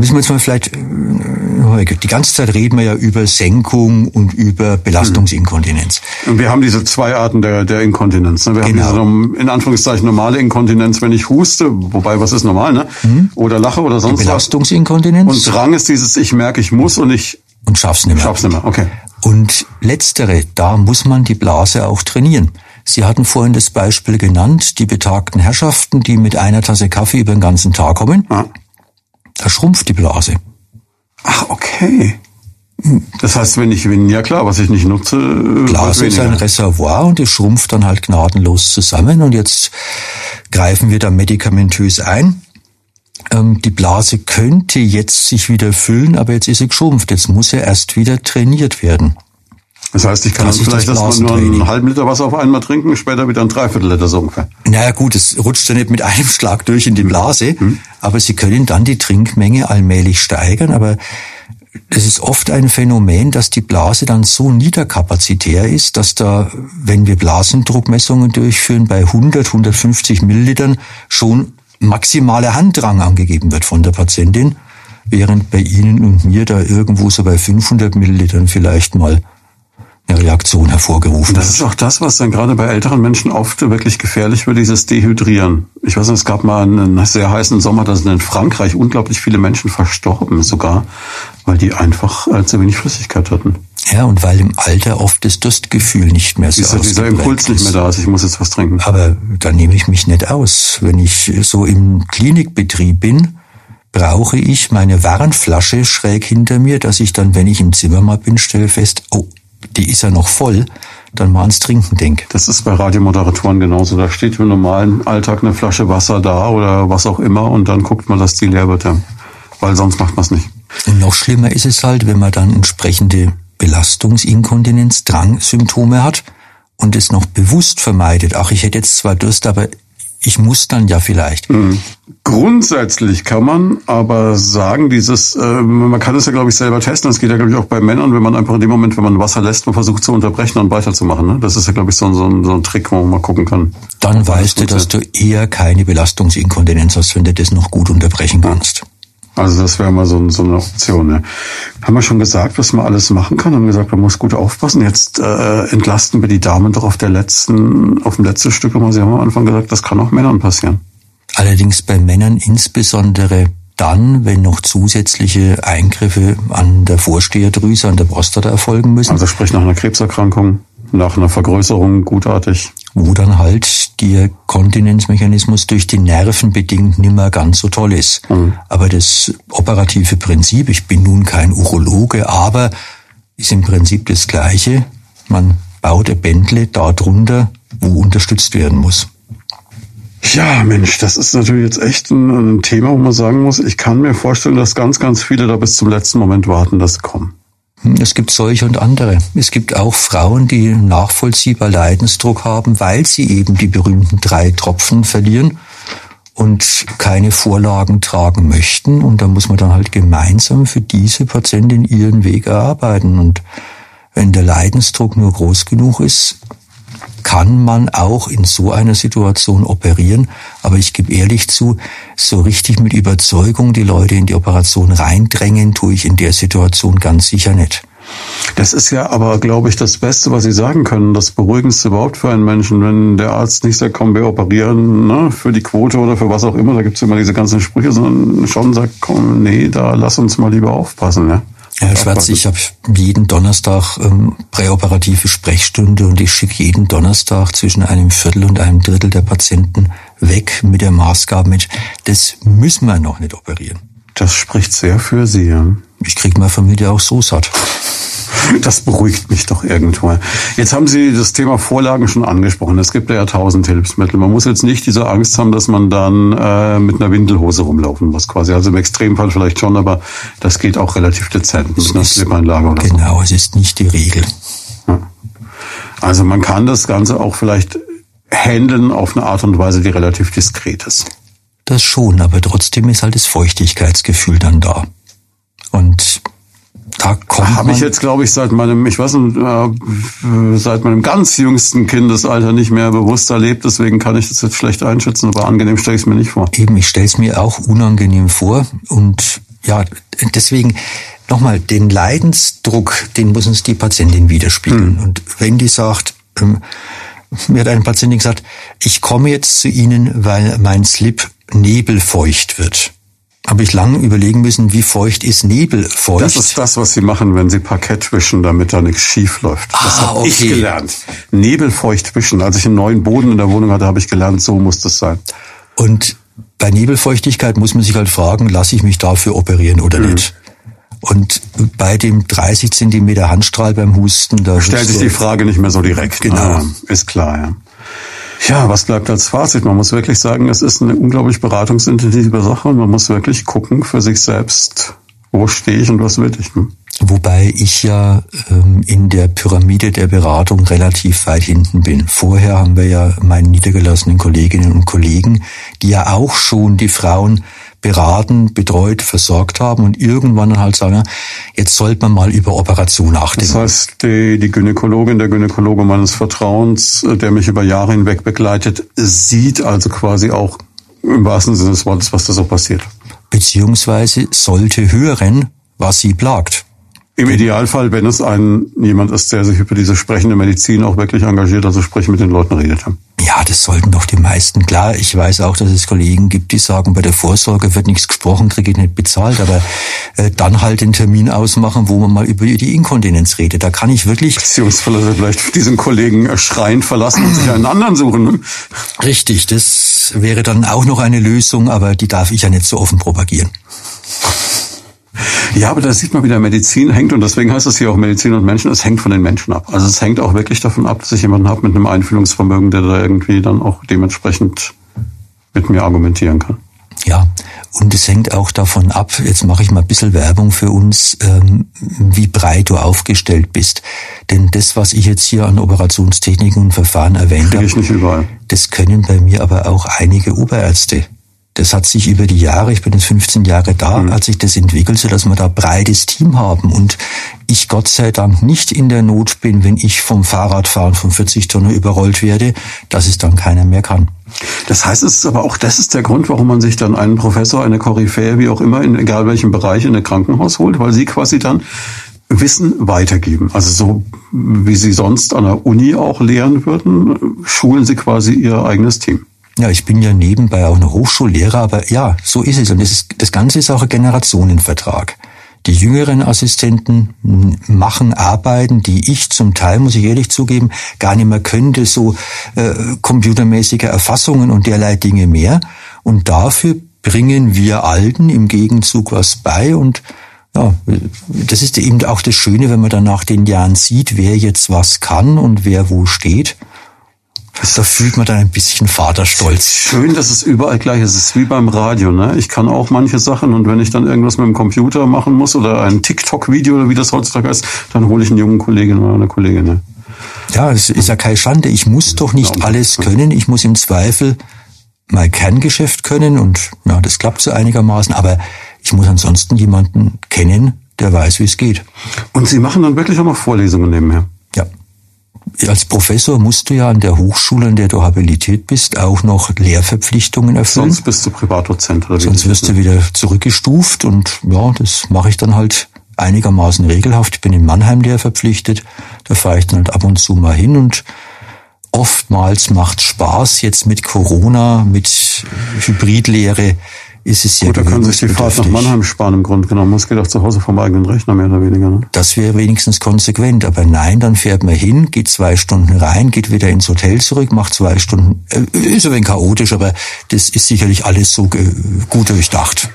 müssen wir jetzt mal vielleicht, äh, die ganze Zeit reden wir ja über Senkung und über Belastungsinkontinenz. Und wir haben diese zwei Arten der, der Inkontinenz. Ne? Wir genau. haben diese, in Anführungszeichen, normale Inkontinenz, wenn ich huste, wobei, was ist normal, ne? Mhm. Oder lache oder sonst was. Belastungsinkontinenz. Und Drang ist dieses, ich merke, ich muss und ich... Und schaff's nicht mehr. Schaff's nicht mehr, okay. Und letztere, da muss man die Blase auch trainieren. Sie hatten vorhin das Beispiel genannt, die betagten Herrschaften, die mit einer Tasse Kaffee über den ganzen Tag kommen. Ja. Da schrumpft die Blase. Ach, okay. Das heißt, wenn ich, wenn, ja klar, was ich nicht nutze, Blase ist ein Reservoir und die schrumpft dann halt gnadenlos zusammen und jetzt greifen wir da medikamentös ein. Ähm, die Blase könnte jetzt sich wieder füllen, aber jetzt ist sie geschrumpft. Jetzt muss er erst wieder trainiert werden. Das heißt, ich kann das vielleicht das erstmal nur einen halben Liter Wasser auf einmal trinken, später wieder ein Dreiviertel Liter so ungefähr. Naja gut, es rutscht ja nicht mit einem *laughs* Schlag durch in die Blase, mhm. aber Sie können dann die Trinkmenge allmählich steigern, aber es ist oft ein Phänomen, dass die Blase dann so niederkapazitär ist, dass da, wenn wir Blasendruckmessungen durchführen, bei 100, 150 Millilitern schon maximaler Handdrang angegeben wird von der Patientin, während bei Ihnen und mir da irgendwo so bei 500 Millilitern vielleicht mal Reaktion hervorgerufen Das ist auch das, was dann gerade bei älteren Menschen oft wirklich gefährlich wird, dieses Dehydrieren. Ich weiß nicht, es gab mal einen sehr heißen Sommer, da sind in Frankreich unglaublich viele Menschen verstorben sogar, weil die einfach äh, zu wenig Flüssigkeit hatten. Ja, und weil im Alter oft das Durstgefühl nicht mehr so ist. Dieser Impuls nicht mehr da ist, ich muss jetzt was trinken. Aber da nehme ich mich nicht aus. Wenn ich so im Klinikbetrieb bin, brauche ich meine Warnflasche schräg hinter mir, dass ich dann, wenn ich im Zimmer mal bin, stelle fest, oh, die ist ja noch voll, dann mal ans Trinken denke. Das ist bei Radiomoderatoren genauso. Da steht im normalen Alltag eine Flasche Wasser da oder was auch immer und dann guckt man, dass die leer wird. Weil sonst macht man es nicht. Und noch schlimmer ist es halt, wenn man dann entsprechende Belastungsinkontinenz, Drangsymptome hat und es noch bewusst vermeidet. Ach, ich hätte jetzt zwar Durst, aber ich muss dann ja vielleicht. Mhm. Grundsätzlich kann man aber sagen, dieses, äh, man kann es ja, glaube ich, selber testen. Das geht ja, glaube ich, auch bei Männern, wenn man einfach in dem Moment, wenn man Wasser lässt, man versucht zu unterbrechen und weiterzumachen. Ne? Das ist ja, glaube ich, so ein, so, ein, so ein Trick, wo man mal gucken kann. Dann weißt du, dass du eher keine Belastungsinkontinenz hast, wenn du das noch gut unterbrechen kannst. Also das wäre mal so, so eine Option. Ne? Haben wir schon gesagt, was man alles machen kann? Haben gesagt, man muss gut aufpassen. Jetzt äh, entlasten wir die Damen doch auf der letzten, auf dem letzten Stück. Aber Sie haben am Anfang gesagt, das kann auch Männern passieren. Allerdings bei Männern insbesondere dann, wenn noch zusätzliche Eingriffe an der Vorsteherdrüse, an der Prostata erfolgen müssen. Also sprich nach einer Krebserkrankung, nach einer Vergrößerung gutartig. Wo dann halt der Kontinenzmechanismus durch die Nerven bedingt nimmer ganz so toll ist. Mhm. Aber das operative Prinzip, ich bin nun kein Urologe, aber ist im Prinzip das gleiche. Man baut ein Bändle da drunter, wo unterstützt werden muss. Ja, Mensch, das ist natürlich jetzt echt ein, ein, Thema, wo man sagen muss, ich kann mir vorstellen, dass ganz, ganz viele da bis zum letzten Moment warten, dass sie kommen. Es gibt solche und andere. Es gibt auch Frauen, die nachvollziehbar Leidensdruck haben, weil sie eben die berühmten drei Tropfen verlieren und keine Vorlagen tragen möchten. Und da muss man dann halt gemeinsam für diese Patientin ihren Weg erarbeiten. Und wenn der Leidensdruck nur groß genug ist, kann man auch in so einer Situation operieren. Aber ich gebe ehrlich zu, so richtig mit Überzeugung die Leute in die Operation reindrängen, tue ich in der Situation ganz sicher nicht. Das ist ja aber, glaube ich, das Beste, was Sie sagen können, das Beruhigendste überhaupt für einen Menschen, wenn der Arzt nicht sagt, komm, wir operieren ne, für die Quote oder für was auch immer, da gibt's immer diese ganzen Sprüche, sondern schon sagt, komm, nee, da lass uns mal lieber aufpassen. Ja? Herr Schwarz, ich habe jeden Donnerstag ähm, präoperative Sprechstunde und ich schicke jeden Donnerstag zwischen einem Viertel und einem Drittel der Patienten weg mit der Maßgabe mit, das müssen wir noch nicht operieren. Das spricht sehr für Sie. Ja? Ich krieg meine Familie auch so satt. *laughs* Das beruhigt mich doch irgendwo. Jetzt haben Sie das Thema Vorlagen schon angesprochen. Es gibt ja tausend Hilfsmittel. Man muss jetzt nicht diese Angst haben, dass man dann äh, mit einer Windelhose rumlaufen muss quasi. Also im Extremfall vielleicht schon, aber das geht auch relativ dezent mit einer Slipanlage oder genau, so. Genau, es ist nicht die Regel. Ja. Also man kann das Ganze auch vielleicht handeln auf eine Art und Weise, die relativ diskret ist. Das schon, aber trotzdem ist halt das Feuchtigkeitsgefühl dann da. Und da kommt Habe ich jetzt, glaube ich, seit meinem, ich weiß nicht, äh, seit meinem ganz jüngsten Kindesalter nicht mehr bewusst erlebt. Deswegen kann ich das jetzt schlecht einschätzen, aber angenehm stelle ich es mir nicht vor. Eben, ich stelle es mir auch unangenehm vor. Und ja, deswegen nochmal, den Leidensdruck, den muss uns die Patientin widerspiegeln. Hm. Und wenn die sagt, ähm, mir hat eine Patientin gesagt, ich komme jetzt zu Ihnen, weil mein Slip nebelfeucht wird habe ich lange überlegen müssen, wie feucht ist Nebelfeucht. Das ist das, was Sie machen, wenn Sie Parkett wischen, damit da nichts schief läuft. Das ah, habe okay. ich gelernt. Nebelfeucht wischen. Als ich einen neuen Boden in der Wohnung hatte, habe ich gelernt, so muss das sein. Und bei Nebelfeuchtigkeit muss man sich halt fragen, lasse ich mich dafür operieren oder mhm. nicht? Und bei dem 30 Zentimeter Handstrahl beim Husten, da stellt sich die Frage nicht mehr so direkt. Genau, ah, ist klar. Ja. Ja, was bleibt als Fazit? Man muss wirklich sagen, es ist eine unglaublich beratungsintensive Sache und man muss wirklich gucken für sich selbst, wo stehe ich und was will ich. Ne? Wobei ich ja ähm, in der Pyramide der Beratung relativ weit hinten bin. Vorher haben wir ja meine niedergelassenen Kolleginnen und Kollegen, die ja auch schon die Frauen beraten, betreut, versorgt haben und irgendwann halt sagen, jetzt sollte man mal über Operation nachdenken. Das heißt, die, die Gynäkologin, der Gynäkologe meines Vertrauens, äh, der mich über Jahre hinweg begleitet, sieht also quasi auch im wahrsten Sinne des Wortes, was da so passiert. Beziehungsweise sollte hören, was sie plagt. Im Idealfall, wenn es ein jemand ist, der sich über diese sprechende Medizin auch wirklich engagiert, also sprich mit den Leuten redet. Ja, das sollten doch die meisten. Klar, ich weiß auch, dass es Kollegen gibt, die sagen, bei der Vorsorge wird nichts gesprochen, kriege ich nicht bezahlt, aber äh, dann halt den Termin ausmachen, wo man mal über die Inkontinenz redet. Da kann ich wirklich... Beziehungsweise vielleicht diesen Kollegen schreiend verlassen und sich einen anderen suchen. Ne? Richtig, das wäre dann auch noch eine Lösung, aber die darf ich ja nicht so offen propagieren. Ja, aber da sieht man, wie der Medizin hängt und deswegen heißt es hier auch Medizin und Menschen, es hängt von den Menschen ab. Also es hängt auch wirklich davon ab, dass ich jemanden habe mit einem Einfühlungsvermögen, der da irgendwie dann auch dementsprechend mit mir argumentieren kann. Ja, und es hängt auch davon ab, jetzt mache ich mal ein bisschen Werbung für uns, ähm, wie breit du aufgestellt bist. Denn das, was ich jetzt hier an Operationstechniken und Verfahren erwähnt habe, das können bei mir aber auch einige Oberärzte das hat sich über die Jahre, ich bin jetzt 15 Jahre da, mhm. hat sich das entwickelt, so dass wir da breites Team haben und ich Gott sei Dank nicht in der Not bin, wenn ich vom Fahrradfahren von 40 Tonnen überrollt werde, dass es dann keiner mehr kann. Das heißt, es ist aber auch das ist der Grund, warum man sich dann einen Professor, eine Koryphäe, wie auch immer, in egal welchem Bereich in ein Krankenhaus holt, weil sie quasi dann Wissen weitergeben. Also so wie sie sonst an der Uni auch lehren würden, schulen sie quasi ihr eigenes Team. Ja, ich bin ja nebenbei auch eine Hochschullehrer, aber ja, so ist es. Und das, ist, das Ganze ist auch ein Generationenvertrag. Die jüngeren Assistenten machen Arbeiten, die ich zum Teil, muss ich ehrlich zugeben, gar nicht mehr könnte, so äh, computermäßige Erfassungen und derlei Dinge mehr. Und dafür bringen wir Alten im Gegenzug was bei und ja, das ist eben auch das Schöne, wenn man dann nach den Jahren sieht, wer jetzt was kann und wer wo steht. Da fühlt man dann ein bisschen Vaterstolz. Schön, dass es überall gleich ist. Es ist wie beim Radio. Ne? Ich kann auch manche Sachen und wenn ich dann irgendwas mit dem Computer machen muss oder ein TikTok-Video oder wie das heutzutage ist, dann hole ich einen jungen Kollegen oder eine Kollegin. Ne? Ja, es ist ja keine Schande. Ich muss doch nicht alles können. Ich muss im Zweifel mein Kerngeschäft können und ja, das klappt so einigermaßen. Aber ich muss ansonsten jemanden kennen, der weiß, wie es geht. Und Sie machen dann wirklich auch noch Vorlesungen nebenher? Ja als Professor musst du ja an der Hochschule, an der du habilitiert bist, auch noch Lehrverpflichtungen erfüllen. Sonst bist du Privatdozent. Oder Sonst wirst du wieder zurückgestuft und ja, das mache ich dann halt einigermaßen regelhaft. Ich bin in Mannheim der verpflichtet. Da fahre ich dann halt ab und zu mal hin und oftmals macht Spaß jetzt mit Corona, mit Hybridlehre ist es ja Gut, da können sich die Fahrt nach Mannheim sparen im Grunde genommen. Man geht auch zu Hause vom eigenen Rechner mehr oder weniger. Ne? Das wäre wenigstens konsequent. Aber nein, dann fährt man hin, geht zwei Stunden rein, geht wieder ins Hotel zurück, macht zwei Stunden. Äh, ist ein wenig chaotisch, aber das ist sicherlich alles so gut durchdacht.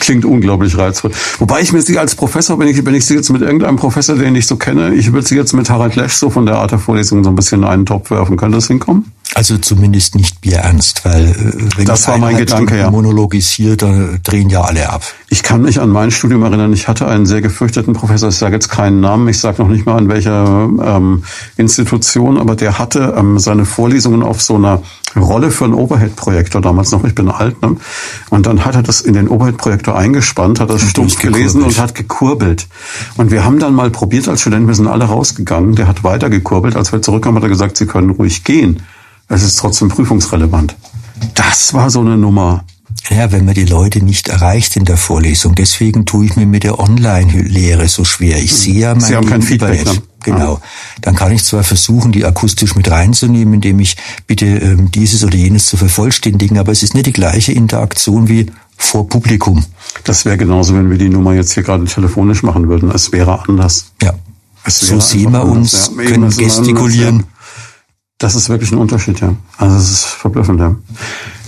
Klingt unglaublich reizvoll. Wobei ich mir sie als Professor, wenn ich, wenn ich sie jetzt mit irgendeinem Professor, den ich so kenne, ich würde sie jetzt mit Harald Lesch so von der Art der Vorlesung so ein bisschen in einen Topf werfen. Könnte das hinkommen? Also zumindest nicht bierernst, weil äh, wenn das war mein Gedanke, ja. monologisiere, dann drehen ja alle ab. Ich kann mich an mein Studium erinnern, ich hatte einen sehr gefürchteten Professor, ich sage jetzt keinen Namen, ich sage noch nicht mal an welcher ähm, Institution, aber der hatte ähm, seine Vorlesungen auf so einer Rolle für einen Overhead-Projektor damals noch, ich bin alt, ne? und dann hat er das in den Overhead-Projektor eingespannt, hat das stumpf gelesen und hat gekurbelt. Und wir haben dann mal probiert als Studenten, wir sind alle rausgegangen, der hat weiter gekurbelt, als wir zurückkamen, hat er gesagt, Sie können ruhig gehen. Es ist trotzdem prüfungsrelevant. Das war so eine Nummer. Ja, wenn man die Leute nicht erreicht in der Vorlesung. Deswegen tue ich mir mit der Online-Lehre so schwer. Ich sehe ja mein Sie haben kein Feedback. Ne? Genau. Ja. Dann kann ich zwar versuchen, die akustisch mit reinzunehmen, indem ich bitte ähm, dieses oder jenes zu vervollständigen, aber es ist nicht die gleiche Interaktion wie vor Publikum. Das wäre genauso, wenn wir die Nummer jetzt hier gerade telefonisch machen würden. Es wäre anders. Ja. so sehen wir uns, ja, können gestikulieren. Anders, ja. Das ist wirklich ein Unterschied, ja. Also es ist verblüffend, ja.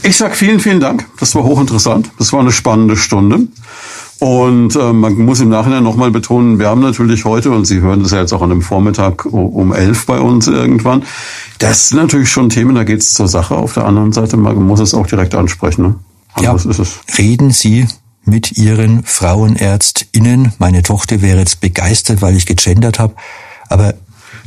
Ich sag vielen, vielen Dank. Das war hochinteressant. Das war eine spannende Stunde. Und äh, man muss im Nachhinein nochmal betonen, wir haben natürlich heute, und Sie hören das ja jetzt auch an dem Vormittag um elf bei uns irgendwann, das sind natürlich schon Themen, da geht's zur Sache. Auf der anderen Seite, man muss es auch direkt ansprechen. Ne? ja, ist es. reden Sie mit Ihren Frauenärztinnen. Meine Tochter wäre jetzt begeistert, weil ich gegendert habe. Aber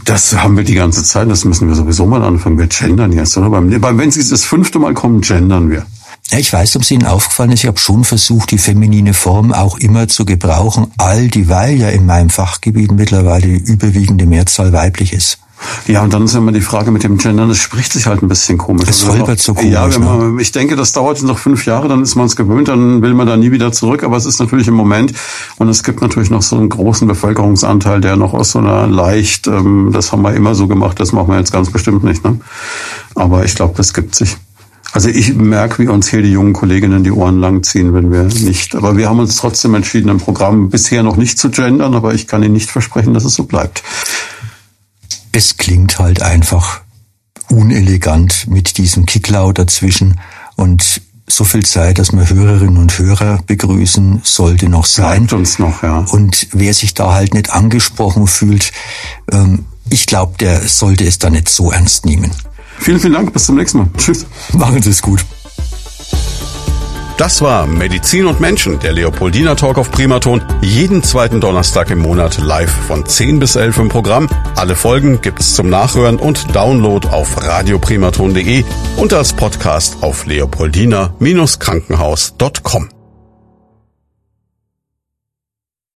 das haben wir die ganze Zeit, das müssen wir sowieso mal anfangen. Wir gendern jetzt, oder? Beim, beim, wenn Sie das fünfte Mal kommen, gendern wir. Ja, ich weiß, ob es Ihnen aufgefallen ist, ich habe schon versucht, die feminine Form auch immer zu gebrauchen, all dieweil ja in meinem Fachgebiet mittlerweile die überwiegende Mehrzahl weiblich ist. Ja, und dann ist immer die Frage mit dem Gendern, das spricht sich halt ein bisschen komisch. Das also holpert so komisch. Ja, wenn man, ne? ich denke, das dauert noch fünf Jahre, dann ist man es gewöhnt, dann will man da nie wieder zurück. Aber es ist natürlich im Moment, und es gibt natürlich noch so einen großen Bevölkerungsanteil, der noch aus so einer leicht, ähm, das haben wir immer so gemacht, das machen wir jetzt ganz bestimmt nicht. Ne? Aber ich glaube, das gibt sich. Also ich merke, wie uns hier die jungen Kolleginnen die Ohren langziehen, wenn wir nicht. Aber wir haben uns trotzdem entschieden, im Programm bisher noch nicht zu gendern, aber ich kann Ihnen nicht versprechen, dass es so bleibt es klingt halt einfach unelegant mit diesem Kicklaut dazwischen und so viel Zeit, dass man Hörerinnen und Hörer begrüßen sollte noch sein. Bleibt uns noch, ja. Und wer sich da halt nicht angesprochen fühlt, ähm, ich glaube, der sollte es da nicht so ernst nehmen. Vielen, vielen Dank. Bis zum nächsten Mal. Tschüss. Machen Sie es gut. Das war Medizin und Menschen, der Leopoldina Talk auf Primaton. Jeden zweiten Donnerstag im Monat live von 10 bis 11 im Programm. Alle Folgen gibt's zum Nachhören und Download auf radioprimaton.de und als Podcast auf leopoldina-krankenhaus.com.